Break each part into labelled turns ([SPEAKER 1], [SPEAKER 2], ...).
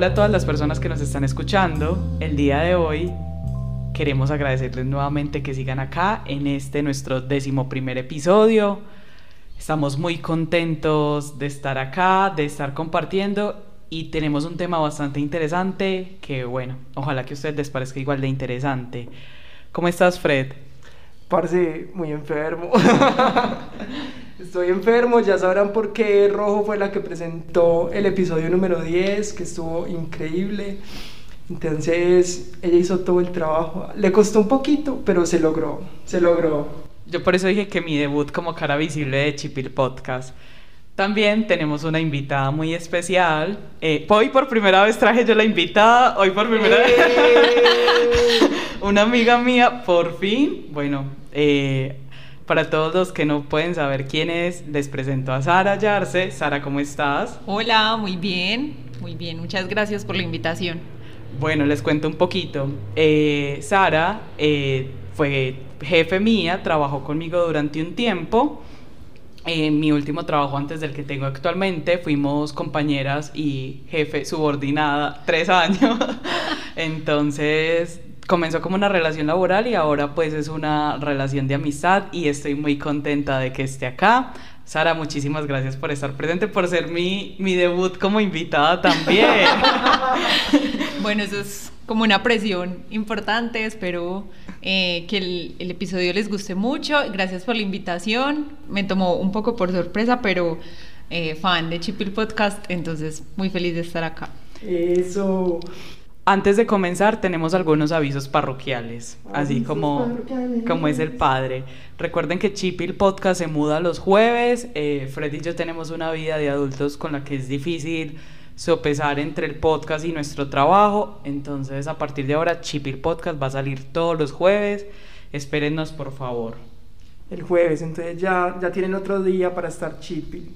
[SPEAKER 1] Hola a todas las personas que nos están escuchando. El día de hoy queremos agradecerles nuevamente que sigan acá en este nuestro décimo primer episodio. Estamos muy contentos de estar acá, de estar compartiendo y tenemos un tema bastante interesante que bueno, ojalá que a ustedes les parezca igual de interesante. ¿Cómo estás, Fred?
[SPEAKER 2] Parce, muy enfermo. Estoy enfermo, ya sabrán por qué Rojo fue la que presentó el episodio número 10, que estuvo increíble. Entonces, ella hizo todo el trabajo. Le costó un poquito, pero se logró, se logró.
[SPEAKER 1] Yo por eso dije que mi debut como cara visible de Chipil Podcast. También tenemos una invitada muy especial. Eh, hoy por primera vez traje yo la invitada, hoy por primera vez.
[SPEAKER 2] ¡Eh!
[SPEAKER 1] una amiga mía, por fin. Bueno, eh, para todos los que no pueden saber quién es, les presento a Sara Yarse. Sara, ¿cómo estás?
[SPEAKER 3] Hola, muy bien, muy bien. Muchas gracias por la invitación.
[SPEAKER 1] Bueno, les cuento un poquito. Eh, Sara eh, fue jefe mía, trabajó conmigo durante un tiempo. En mi último trabajo antes del que tengo actualmente, fuimos compañeras y jefe subordinada tres años. Entonces, comenzó como una relación laboral y ahora pues es una relación de amistad y estoy muy contenta de que esté acá. Sara, muchísimas gracias por estar presente, por ser mi, mi debut como invitada también.
[SPEAKER 3] bueno, eso es como una presión importante, espero eh, que el, el, episodio les guste mucho, gracias por la invitación, me tomó un poco por sorpresa, pero eh, fan de Chipil Podcast, entonces muy feliz de estar acá.
[SPEAKER 2] Eso.
[SPEAKER 1] Antes de comenzar tenemos algunos avisos parroquiales, así como, como es el padre. Recuerden que Chipil Podcast se muda los jueves. Eh, Fred y yo tenemos una vida de adultos con la que es difícil sopesar entre el podcast y nuestro trabajo. Entonces a partir de ahora Chipil Podcast va a salir todos los jueves. Espérennos por favor.
[SPEAKER 2] El jueves, entonces ya, ya tienen otro día para estar Chipil.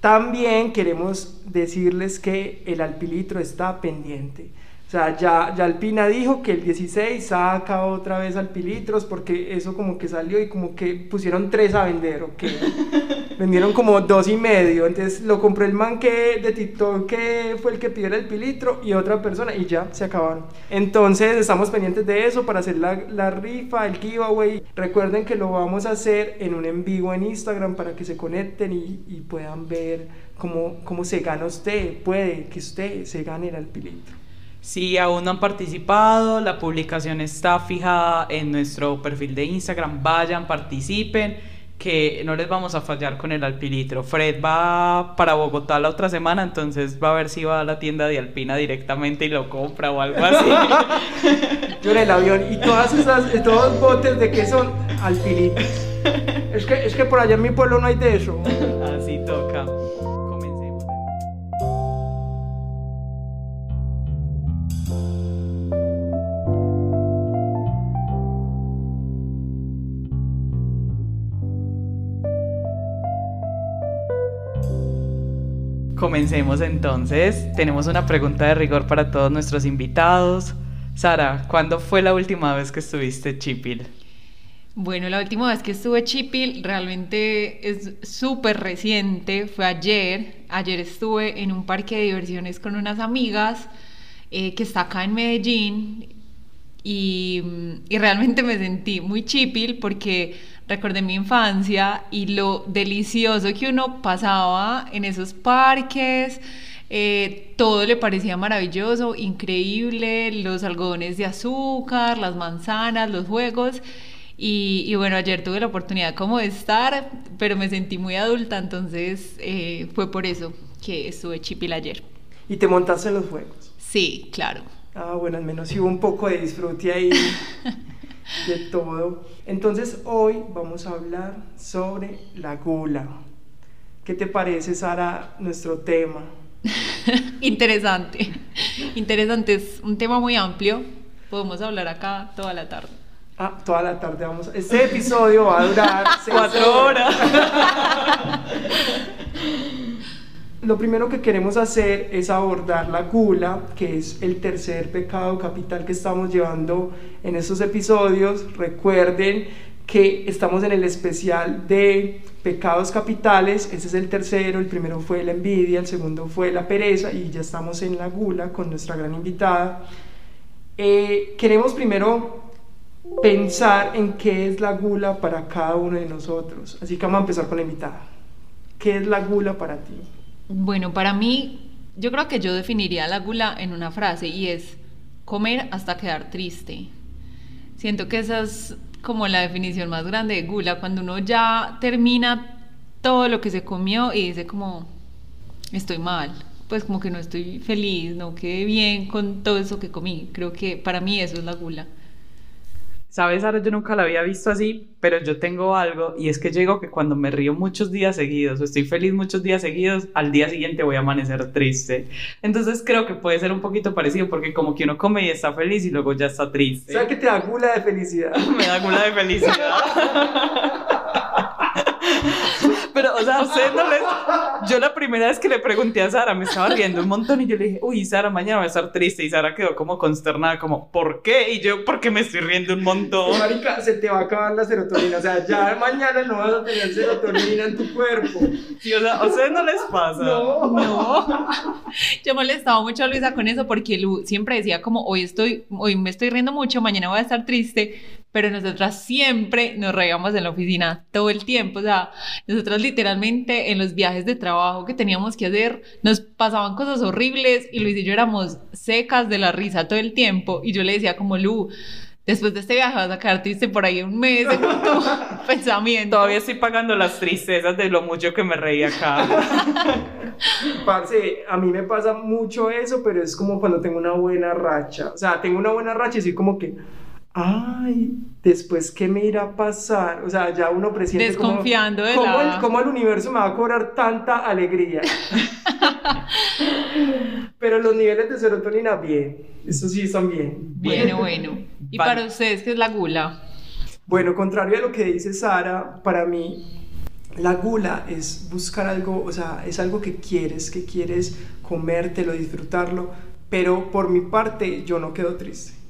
[SPEAKER 2] También queremos decirles que el alpilitro está pendiente. O sea, ya, ya Alpina dijo que el 16 saca otra vez Alpilitros porque eso como que salió y como que pusieron tres a vender, ¿ok? Vendieron como dos y medio, entonces lo compró el man que de TikTok que fue el que pidió el Alpilitro y otra persona y ya se acabaron. Entonces estamos pendientes de eso para hacer la, la rifa, el giveaway. Recuerden que lo vamos a hacer en un en vivo en Instagram para que se conecten y, y puedan ver cómo, cómo se gana usted. Puede que usted se gane el Alpilitro.
[SPEAKER 1] Si aún no han participado, la publicación está fijada en nuestro perfil de Instagram. Vayan, participen, que no les vamos a fallar con el alpilitro. Fred va para Bogotá la otra semana, entonces va a ver si va a la tienda de Alpina directamente y lo compra o algo así.
[SPEAKER 2] Yo en el avión y todas esas, todos botes de que son alpilitos. Es que, es que por allá en mi pueblo no hay de eso.
[SPEAKER 1] Así toca. Comencemos entonces. Tenemos una pregunta de rigor para todos nuestros invitados. Sara, ¿cuándo fue la última vez que estuviste Chipil?
[SPEAKER 3] Bueno, la última vez que estuve Chipil realmente es súper reciente, fue ayer. Ayer estuve en un parque de diversiones con unas amigas eh, que está acá en Medellín y, y realmente me sentí muy Chipil porque recordé mi infancia y lo delicioso que uno pasaba en esos parques. Eh, todo le parecía maravilloso, increíble, los algodones de azúcar, las manzanas, los juegos. Y, y, bueno, ayer tuve la oportunidad como de estar, pero me sentí muy adulta, entonces eh, fue por eso que estuve chipil ayer.
[SPEAKER 2] ¿Y te montaste en los juegos?
[SPEAKER 3] Sí, claro.
[SPEAKER 2] Ah, bueno, al menos hubo un poco de disfrute ahí de todo. Entonces hoy vamos a hablar sobre la gula. ¿Qué te parece, Sara, nuestro tema?
[SPEAKER 3] Interesante. Interesante, es un tema muy amplio. Podemos hablar acá toda la tarde.
[SPEAKER 2] Ah, toda la tarde vamos. Este episodio va a durar
[SPEAKER 1] cuatro horas.
[SPEAKER 2] Lo primero que queremos hacer es abordar la gula, que es el tercer pecado capital que estamos llevando en estos episodios. Recuerden que estamos en el especial de pecados capitales, ese es el tercero, el primero fue la envidia, el segundo fue la pereza y ya estamos en la gula con nuestra gran invitada. Eh, queremos primero pensar en qué es la gula para cada uno de nosotros, así que vamos a empezar con la invitada. ¿Qué es la gula para ti?
[SPEAKER 3] Bueno, para mí, yo creo que yo definiría la gula en una frase y es comer hasta quedar triste. Siento que esa es como la definición más grande de gula, cuando uno ya termina todo lo que se comió y dice como, estoy mal, pues como que no estoy feliz, no quedé bien con todo eso que comí. Creo que para mí eso es la gula.
[SPEAKER 1] Sabes, Sara, yo nunca la había visto así, pero yo tengo algo y es que llego que cuando me río muchos días seguidos o estoy feliz muchos días seguidos, al día siguiente voy a amanecer triste. Entonces creo que puede ser un poquito parecido porque como que uno come y está feliz y luego ya está triste.
[SPEAKER 2] O sea, que te da gula de felicidad.
[SPEAKER 1] me da gula de felicidad. Pero, o sea, a ustedes no les... Yo la primera vez que le pregunté a Sara, me estaba riendo un montón y yo le dije, uy, Sara, mañana voy a estar triste. Y Sara quedó como consternada, como, ¿por qué? Y yo, porque me estoy riendo un montón.
[SPEAKER 2] Marica, se te va a acabar la serotonina. O sea, ya mañana no vas a tener serotonina en tu cuerpo.
[SPEAKER 1] Sí, o sea, ¿a ustedes no les pasa?
[SPEAKER 2] No.
[SPEAKER 3] No. Yo molestaba mucho a Luisa con eso porque Lu siempre decía como, hoy estoy, hoy me estoy riendo mucho, mañana voy a estar triste pero nosotras siempre nos reíamos en la oficina todo el tiempo, o sea, nosotras literalmente en los viajes de trabajo que teníamos que hacer, nos pasaban cosas horribles y Luis y yo éramos secas de la risa todo el tiempo y yo le decía como Lu, después de este viaje vas a quedar triste por ahí un mes con tu pensamiento.
[SPEAKER 1] Todavía estoy pagando las tristezas de lo mucho que me reí acá.
[SPEAKER 2] Parce, a mí me pasa mucho eso, pero es como cuando tengo una buena racha. O sea, tengo una buena racha y así como que ay, después qué me irá a pasar, o sea, ya uno presiente
[SPEAKER 3] desconfiando
[SPEAKER 2] de cómo, el, cómo el universo me va a cobrar tanta alegría. Pero los niveles de serotonina bien, eso sí están bien.
[SPEAKER 3] Bueno, bueno. ¿Y para ustedes qué es la gula?
[SPEAKER 2] Bueno, contrario a lo que dice Sara, para mí la gula es buscar algo, o sea, es algo que quieres, que quieres comértelo, disfrutarlo, pero por mi parte yo no quedo triste.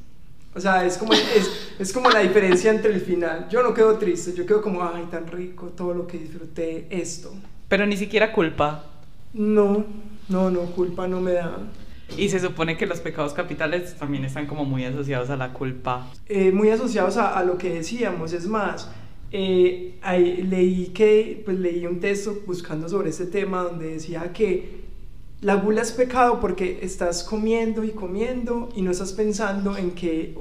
[SPEAKER 2] O sea, es como, es, es, como la diferencia entre el final. Yo no quedo triste, yo quedo como, ay, tan rico, todo lo que disfruté, esto.
[SPEAKER 1] Pero ni siquiera culpa.
[SPEAKER 2] No, no, no, culpa no me da.
[SPEAKER 1] Y se supone que los pecados capitales también están como muy asociados a la culpa.
[SPEAKER 2] Eh, muy asociados a, a, lo que decíamos. Es más, eh, leí que, pues leí un texto buscando sobre este tema donde decía que la gula es pecado porque estás comiendo y comiendo y no estás pensando en que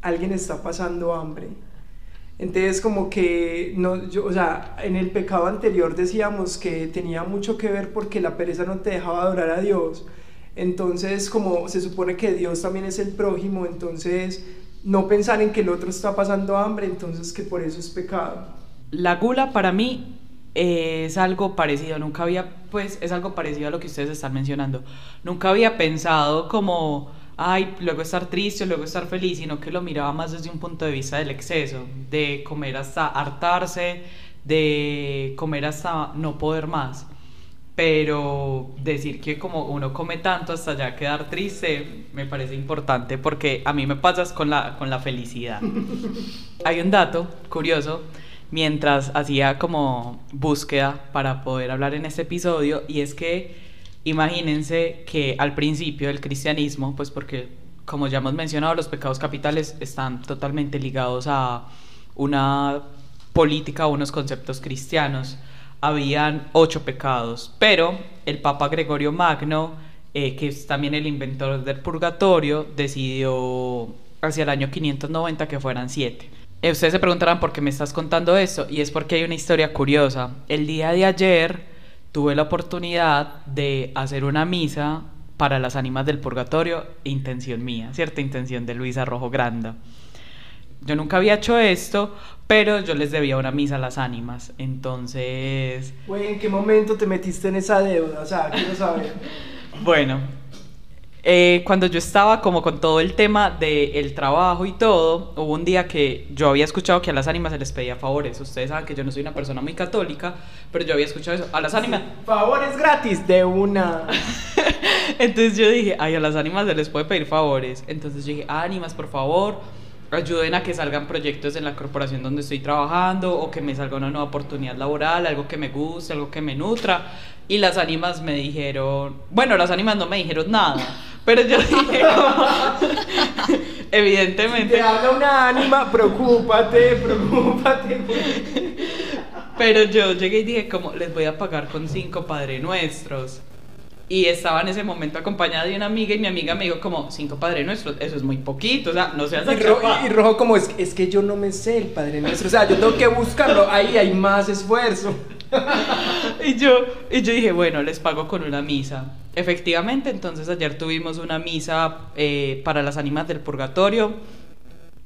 [SPEAKER 2] alguien está pasando hambre. Entonces como que, no, yo, o sea, en el pecado anterior decíamos que tenía mucho que ver porque la pereza no te dejaba adorar a Dios. Entonces como se supone que Dios también es el prójimo, entonces no pensar en que el otro está pasando hambre, entonces que por eso es pecado.
[SPEAKER 1] La gula para mí es algo parecido, nunca había, pues, es algo parecido a lo que ustedes están mencionando. Nunca había pensado como, ay, luego estar triste, luego estar feliz, sino que lo miraba más desde un punto de vista del exceso, de comer hasta hartarse, de comer hasta no poder más. Pero decir que como uno come tanto hasta ya quedar triste me parece importante porque a mí me pasas con la, con la felicidad. Hay un dato curioso mientras hacía como búsqueda para poder hablar en este episodio y es que imagínense que al principio del cristianismo, pues porque como ya hemos mencionado, los pecados capitales están totalmente ligados a una política, a unos conceptos cristianos. Habían ocho pecados, pero el Papa Gregorio Magno, eh, que es también el inventor del purgatorio, decidió hacia el año 590 que fueran siete. Eh, ustedes se preguntarán por qué me estás contando eso y es porque hay una historia curiosa. El día de ayer tuve la oportunidad de hacer una misa para las ánimas del purgatorio, intención mía, cierta intención de Luisa Rojo Granda. Yo nunca había hecho esto, pero yo les debía una misa a las ánimas, entonces...
[SPEAKER 2] Güey, ¿en qué momento te metiste en esa deuda? O sea, quiero saber.
[SPEAKER 1] bueno, eh, cuando yo estaba como con todo el tema del trabajo y todo, hubo un día que yo había escuchado que a las ánimas se les pedía favores. Ustedes saben que yo no soy una persona muy católica, pero yo había escuchado eso. A las ánimas...
[SPEAKER 2] favores gratis de una.
[SPEAKER 1] Entonces yo dije, ay, a las ánimas se les puede pedir favores. Entonces yo dije, ánimas, por favor, ayuden a que salgan proyectos en la corporación donde estoy trabajando o que me salga una nueva oportunidad laboral, algo que me guste, algo que me nutra. Y las ánimas me dijeron, bueno, las ánimas no me dijeron nada, pero yo dije como, evidentemente...
[SPEAKER 2] te habla una ánima, preocúpate, preocúpate.
[SPEAKER 1] Pero yo llegué y dije como, les voy a pagar con cinco Padre Nuestros. Y estaba en ese momento acompañada de una amiga y mi amiga me dijo como, cinco Padre Nuestros, eso es muy poquito, o sea, no seas
[SPEAKER 2] y, y rojo como, es, es que yo no me sé el Padre Nuestro, o sea, yo tengo que buscarlo, ahí hay más esfuerzo.
[SPEAKER 1] y, yo, y yo dije, bueno, les pago con una misa. Efectivamente, entonces ayer tuvimos una misa eh, para las ánimas del purgatorio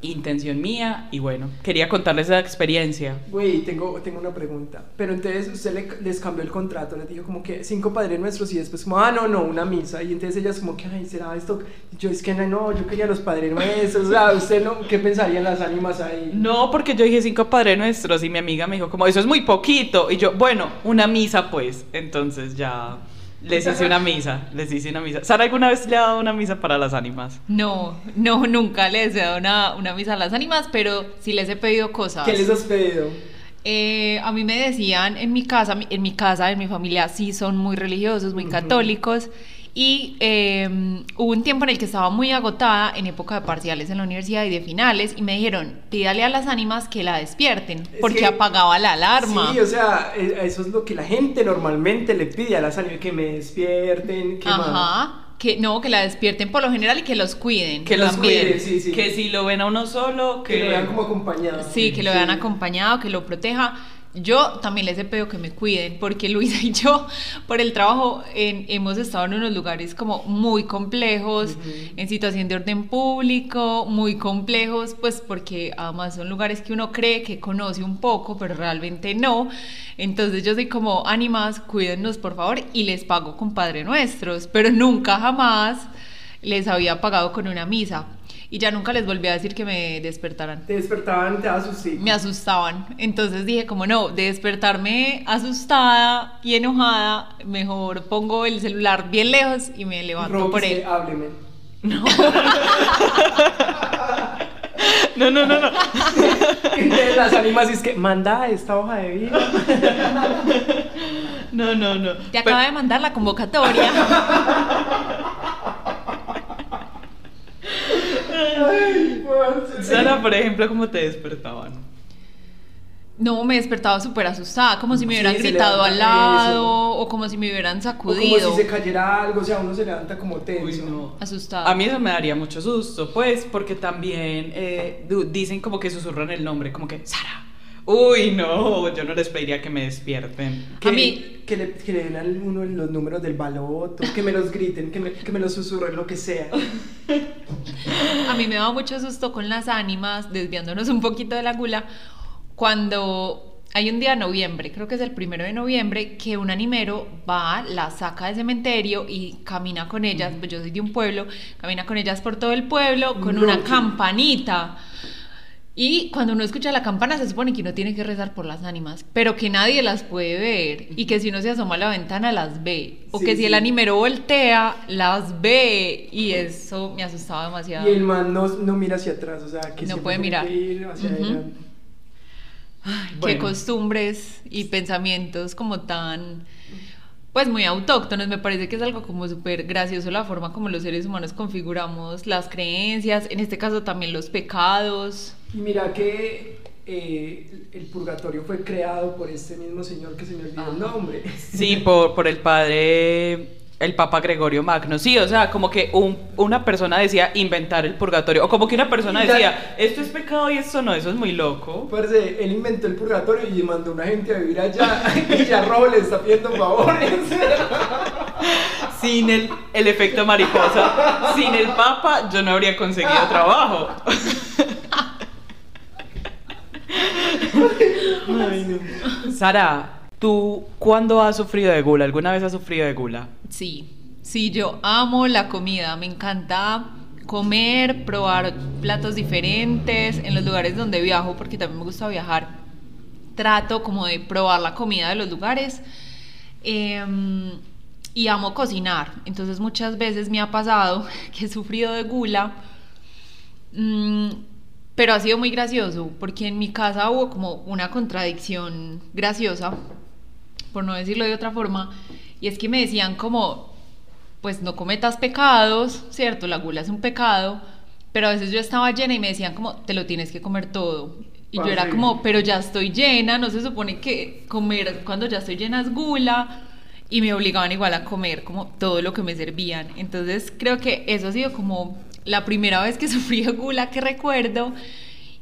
[SPEAKER 1] intención mía y bueno, quería contarles esa experiencia.
[SPEAKER 2] Güey, tengo, tengo una pregunta. Pero entonces usted les cambió el contrato, les dijo como que cinco padres nuestros y después como, ah, no, no, una misa. Y entonces ellas como que, ay, ¿será esto? yo es que no, yo quería los padres nuestros. O sea, ¿usted no? ¿Qué pensarían las ánimas ahí?
[SPEAKER 1] No, porque yo dije cinco padres nuestros y mi amiga me dijo como, eso es muy poquito. Y yo, bueno, una misa pues. Entonces ya... Les hice una misa, les hice una misa. ¿Sara alguna vez le ha dado una misa para las ánimas?
[SPEAKER 3] No, no, nunca les he dado una, una misa a las ánimas, pero sí les he pedido cosas.
[SPEAKER 2] ¿Qué les has pedido?
[SPEAKER 3] Eh, a mí me decían en mi casa, en mi casa, en mi familia, sí son muy religiosos, muy católicos. Y em, hubo un tiempo en el que estaba muy agotada en época de parciales en la universidad y de finales y me dijeron, pídale a las ánimas que la despierten porque apagaba la alarma.
[SPEAKER 2] Sí, o sea, e, eso es lo que la gente normalmente le pide a las ánimas, que me despierten, que
[SPEAKER 3] Ajá. Que no, que la despierten por lo general y que los cuiden.
[SPEAKER 1] Que los cuiden, sí, sí. Que si lo ven a uno solo,
[SPEAKER 2] que, lo vean como acompañado.
[SPEAKER 3] Sí, que lo vean acompañado, que lo proteja yo también les he pedido que me cuiden, porque Luisa y yo, por el trabajo, hemos estado en unos lugares como muy complejos, en situación de orden público, muy complejos, pues porque además son lugares que uno cree que conoce un poco, pero realmente no. Entonces yo soy como, ánimas, cuídennos por favor, y les pago con Padre Nuestros, pero nunca jamás les había pagado con una misa y ya nunca les volví a decir que me despertaran.
[SPEAKER 2] Te despertaban, te asustaban.
[SPEAKER 3] Me asustaban. Entonces dije, como no, de despertarme asustada y enojada, mejor pongo el celular bien lejos y me levanto por él.
[SPEAKER 2] Hábleme.
[SPEAKER 1] No. No, no, no, no.
[SPEAKER 2] las animas es que manda esta hoja de vida.
[SPEAKER 1] No, no, no.
[SPEAKER 3] Te acaba de mandar la convocatoria.
[SPEAKER 1] Sara, por ejemplo, ¿cómo te despertaban?
[SPEAKER 3] No, me despertaba súper asustada, como si me hubieran gritado al lado o como si me hubieran sacudido.
[SPEAKER 2] O como si se cayera algo, o sea, uno se levanta como tenso.
[SPEAKER 1] no.
[SPEAKER 3] Asustada.
[SPEAKER 1] A mí eso me daría mucho susto, pues, porque también eh, dicen como que susurran el nombre, como que Sara. Uy, no, yo no les pediría que me despierten.
[SPEAKER 2] Que, a mí. Que le, que le den a uno los números del baloto, que me los griten, que me, que me los susurren, lo que sea.
[SPEAKER 3] A mí me da mucho susto con las ánimas, desviándonos un poquito de la gula, cuando hay un día de noviembre, creo que es el primero de noviembre, que un animero va, la saca del cementerio y camina con ellas, pues yo soy de un pueblo, camina con ellas por todo el pueblo con una campanita. Y cuando uno escucha la campana se supone que uno tiene que rezar por las ánimas, pero que nadie las puede ver y que si uno se asoma a la ventana las ve. O que si el animero voltea, las ve y eso me asustaba demasiado.
[SPEAKER 2] Y el man no, no mira hacia atrás, o sea, que
[SPEAKER 3] no puede mirar. Qué costumbres y pensamientos como tan pues muy autóctonos, me parece que es algo como súper gracioso la forma como los seres humanos configuramos las creencias, en este caso también los pecados.
[SPEAKER 2] Y mira que eh, el purgatorio fue creado por este mismo señor que se me olvidó el nombre.
[SPEAKER 1] Sí, por, por el padre el Papa Gregorio Magno. Sí, o sea, como que una persona decía inventar el purgatorio, o como que una persona decía, esto es pecado y esto no, eso es muy loco.
[SPEAKER 2] Pues él inventó el purgatorio y mandó a una gente a vivir allá y ya Robo le está pidiendo favores.
[SPEAKER 1] Sin el, el efecto mariposa, sin el Papa yo no habría conseguido trabajo. Sara, ¿Tú cuándo has sufrido de gula? ¿Alguna vez has sufrido de gula?
[SPEAKER 3] Sí, sí, yo amo la comida, me encanta comer, probar platos diferentes en los lugares donde viajo, porque también me gusta viajar. Trato como de probar la comida de los lugares. Em, y amo cocinar. Entonces muchas veces me ha pasado que he sufrido de gula. Mm, pero ha sido muy gracioso, porque en mi casa hubo como una contradicción graciosa, por no decirlo de otra forma, y es que me decían como, pues no cometas pecados, ¿cierto? La gula es un pecado, pero a veces yo estaba llena y me decían como, te lo tienes que comer todo. Y yo era
[SPEAKER 2] sí.
[SPEAKER 3] como, pero ya estoy llena, no se supone que comer cuando ya estoy llena es gula. Y me obligaban igual a comer como todo lo que me servían. Entonces creo que eso ha sido como la primera vez que sufrí gula que recuerdo.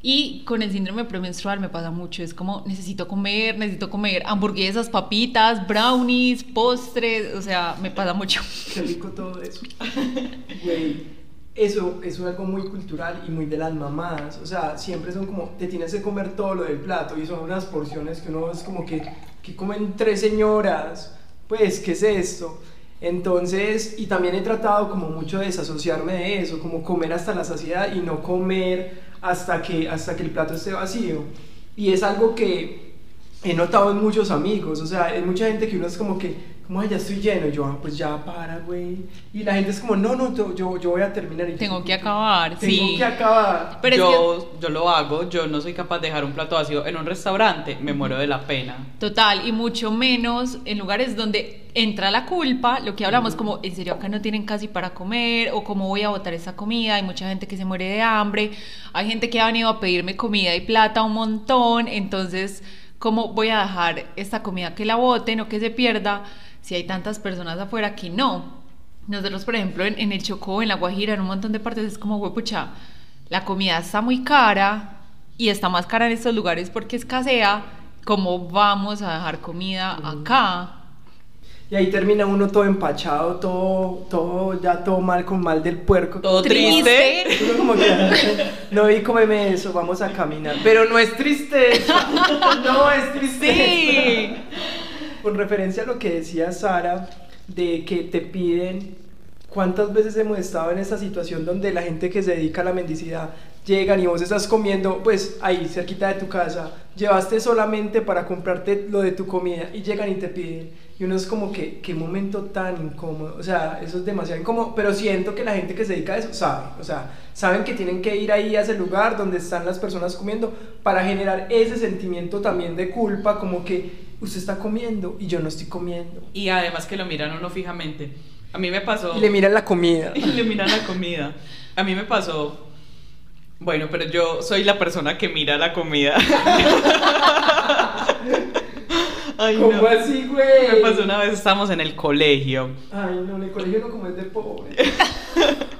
[SPEAKER 3] Y con el síndrome premenstrual me pasa mucho. Es como necesito comer, necesito comer hamburguesas, papitas, brownies, postres. O sea, me pasa mucho.
[SPEAKER 2] Qué rico todo eso. Güey, eso, eso es algo muy cultural y muy de las mamás. O sea, siempre son como, te tienes que comer todo lo del plato y son unas porciones que uno es como que, que comen tres señoras. Pues, ¿qué es esto? Entonces, y también he tratado como mucho de desasociarme de eso, como comer hasta la saciedad y no comer hasta que, hasta que el plato esté vacío. Y es algo que he notado en muchos amigos, o sea, hay mucha gente que uno es como que, como, "Ay, ya estoy lleno, y yo, "Ah, pues ya para, güey. Y la gente es como, no, no, yo, yo voy a terminar. Y yo,
[SPEAKER 3] Tengo que acabar,
[SPEAKER 2] Tengo
[SPEAKER 3] sí.
[SPEAKER 2] que acabar.
[SPEAKER 3] Pero es
[SPEAKER 1] yo, yo lo hago, yo no soy capaz de dejar un plato vacío en un restaurante, me muero de la pena.
[SPEAKER 3] Total, y mucho menos en lugares donde entra la culpa, lo que hablamos como, en serio, acá no tienen casi para comer, o cómo voy a botar esa comida, hay mucha gente que se muere de hambre, hay gente que ha venido a pedirme comida y plata un montón, entonces, ¿cómo voy a dejar esta comida que la boten o que se pierda si hay tantas personas afuera que no? Nosotros, por ejemplo, en, en el Chocó, en La Guajira, en un montón de partes, es como, pucha, la comida está muy cara y está más cara en estos lugares porque escasea, ¿cómo vamos a dejar comida acá?
[SPEAKER 2] Y ahí termina uno todo empachado, todo, todo, ya todo mal, con mal del puerco.
[SPEAKER 1] Todo triste.
[SPEAKER 2] Uno como que, no, y cómeme eso, vamos a caminar. Pero no es tristeza, no es tristeza.
[SPEAKER 3] Sí.
[SPEAKER 2] Con referencia a lo que decía Sara, de que te piden, ¿cuántas veces hemos estado en esta situación donde la gente que se dedica a la mendicidad llegan y vos estás comiendo, pues ahí, cerquita de tu casa, llevaste solamente para comprarte lo de tu comida y llegan y te piden? Y uno es como que, qué momento tan incómodo, o sea, eso es demasiado incómodo, pero siento que la gente que se dedica a eso sabe, o sea, saben que tienen que ir ahí a ese lugar donde están las personas comiendo para generar ese sentimiento también de culpa, como que usted está comiendo y yo no estoy comiendo.
[SPEAKER 1] Y además que lo miran uno fijamente. A mí me pasó...
[SPEAKER 2] Y le miran la comida.
[SPEAKER 1] y le miran la comida. A mí me pasó... Bueno, pero yo soy la persona que mira la comida. Ay,
[SPEAKER 2] ¿Cómo
[SPEAKER 1] no.
[SPEAKER 2] así, güey?
[SPEAKER 1] Me pasó una vez, estábamos en el colegio.
[SPEAKER 2] Ay, no, en el colegio no como es de pobre.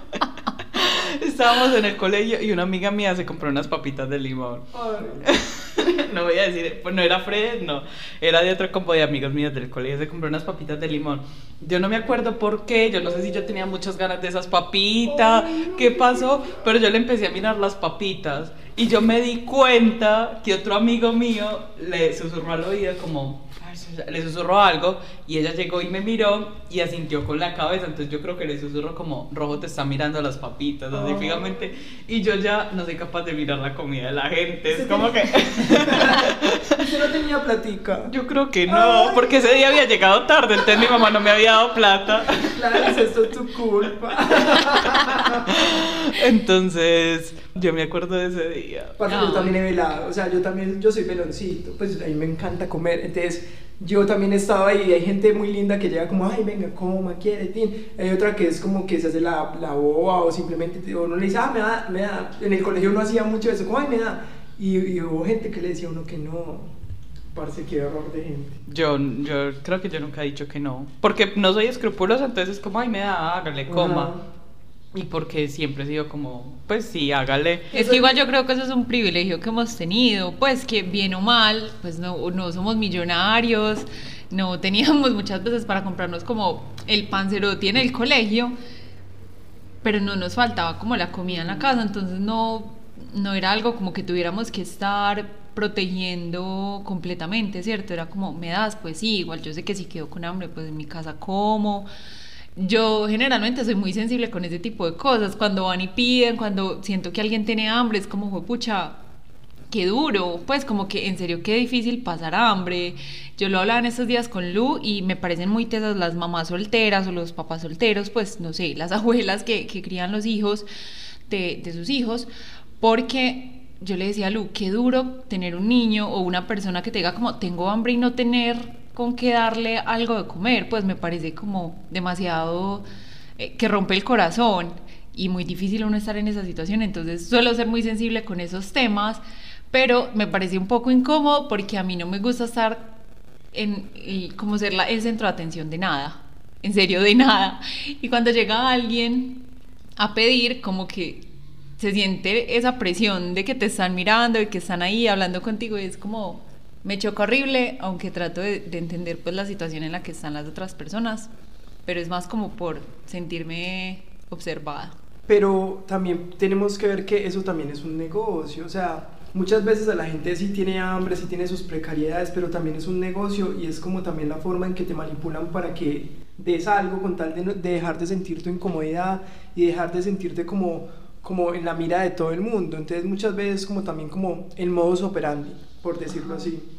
[SPEAKER 1] Estábamos en el colegio y una amiga mía se compró unas papitas de limón. No voy a decir, pues no era Fred, no, era de otro combo de amigos míos del colegio, se compró unas papitas de limón. Yo no me acuerdo por qué, yo no sé si yo tenía muchas ganas de esas papitas, qué pasó, pero yo le empecé a mirar las papitas y yo me di cuenta que otro amigo mío le susurró al oído como, le susurró algo y ella llegó y me miró y asintió con la cabeza, entonces yo creo que le susurró como, Rojo te está mirando las papitas, así
[SPEAKER 2] Oh.
[SPEAKER 1] fijamente, y yo ya no soy capaz de mirar la comida de la gente, es como que...
[SPEAKER 2] Usted no tenía platica.
[SPEAKER 1] Yo creo que no, porque ese día había llegado tarde, entonces mi mamá no me había dado plata.
[SPEAKER 2] Claro, es esto es tu culpa.
[SPEAKER 1] Entonces, yo me acuerdo de ese día.
[SPEAKER 3] No.
[SPEAKER 2] yo también he velado, o sea, yo también, yo soy veloncito, pues a mí me encanta comer, entonces yo también he estado ahí hay gente muy linda que llega como, ay, venga, coma, quiere, tin. Hay otra que es como que se hace la, la boba o simplemente o uno le dice, ah, me da, me da. En el colegio uno hacía mucho eso, como, ay, me da. Y, y hubo gente que le decía a uno que no, parce, qué horror de gente.
[SPEAKER 1] Yo, yo creo que yo nunca he dicho que no. Porque no soy escrupulosa, entonces es como, ay, me da, hágale, coma.
[SPEAKER 2] Ajá.
[SPEAKER 1] Y porque siempre he sido como, pues sí, hágale.
[SPEAKER 3] Es que igual yo creo que eso es un privilegio que hemos tenido, pues que bien o mal, pues no, no somos millonarios, no teníamos muchas veces para comprarnos como el panzerotti en el colegio, pero no nos faltaba como la comida en la casa, entonces no, no era algo como que tuviéramos que estar protegiendo completamente, ¿cierto? Era como, me das, pues sí, igual yo sé que si quedo con hambre, pues en mi casa como. Yo generalmente soy muy sensible con ese tipo de cosas. Cuando van y piden, cuando siento que alguien tiene hambre, es como, pucha, qué duro. Pues como que en serio, qué difícil pasar hambre. Yo lo hablaba en estos días con Lu y me parecen muy tesas las mamás solteras o los papás solteros, pues no sé, las abuelas que, que crían los hijos de, de sus hijos, porque yo le decía a Lu, qué duro tener un niño o una persona que te diga como tengo hambre y no tener con qué darle algo de comer, pues me parece como demasiado eh, que rompe el corazón y muy difícil uno estar en esa situación, entonces suelo ser muy sensible con esos temas, pero me parece un poco incómodo porque a mí no me gusta estar en como ser la, el centro de atención de nada, en serio de nada. Y cuando llega alguien a pedir, como que se siente esa presión de que te están mirando y que están ahí hablando contigo y es como me choca horrible, aunque trato de, de, entender pues la situación en la que están las otras personas, pero es más como por sentirme observada.
[SPEAKER 2] Pero también tenemos que ver que eso también es un negocio, o sea, muchas veces a la gente sí tiene hambre, sí tiene sus precariedades, pero también es un negocio y es como también la forma en que te manipulan para que des algo con tal de, de dejar de sentir tu incomodidad y dejar de sentirte como, como en la mira de todo el mundo. Entonces muchas veces como también como el modus operandi, por decirlo así.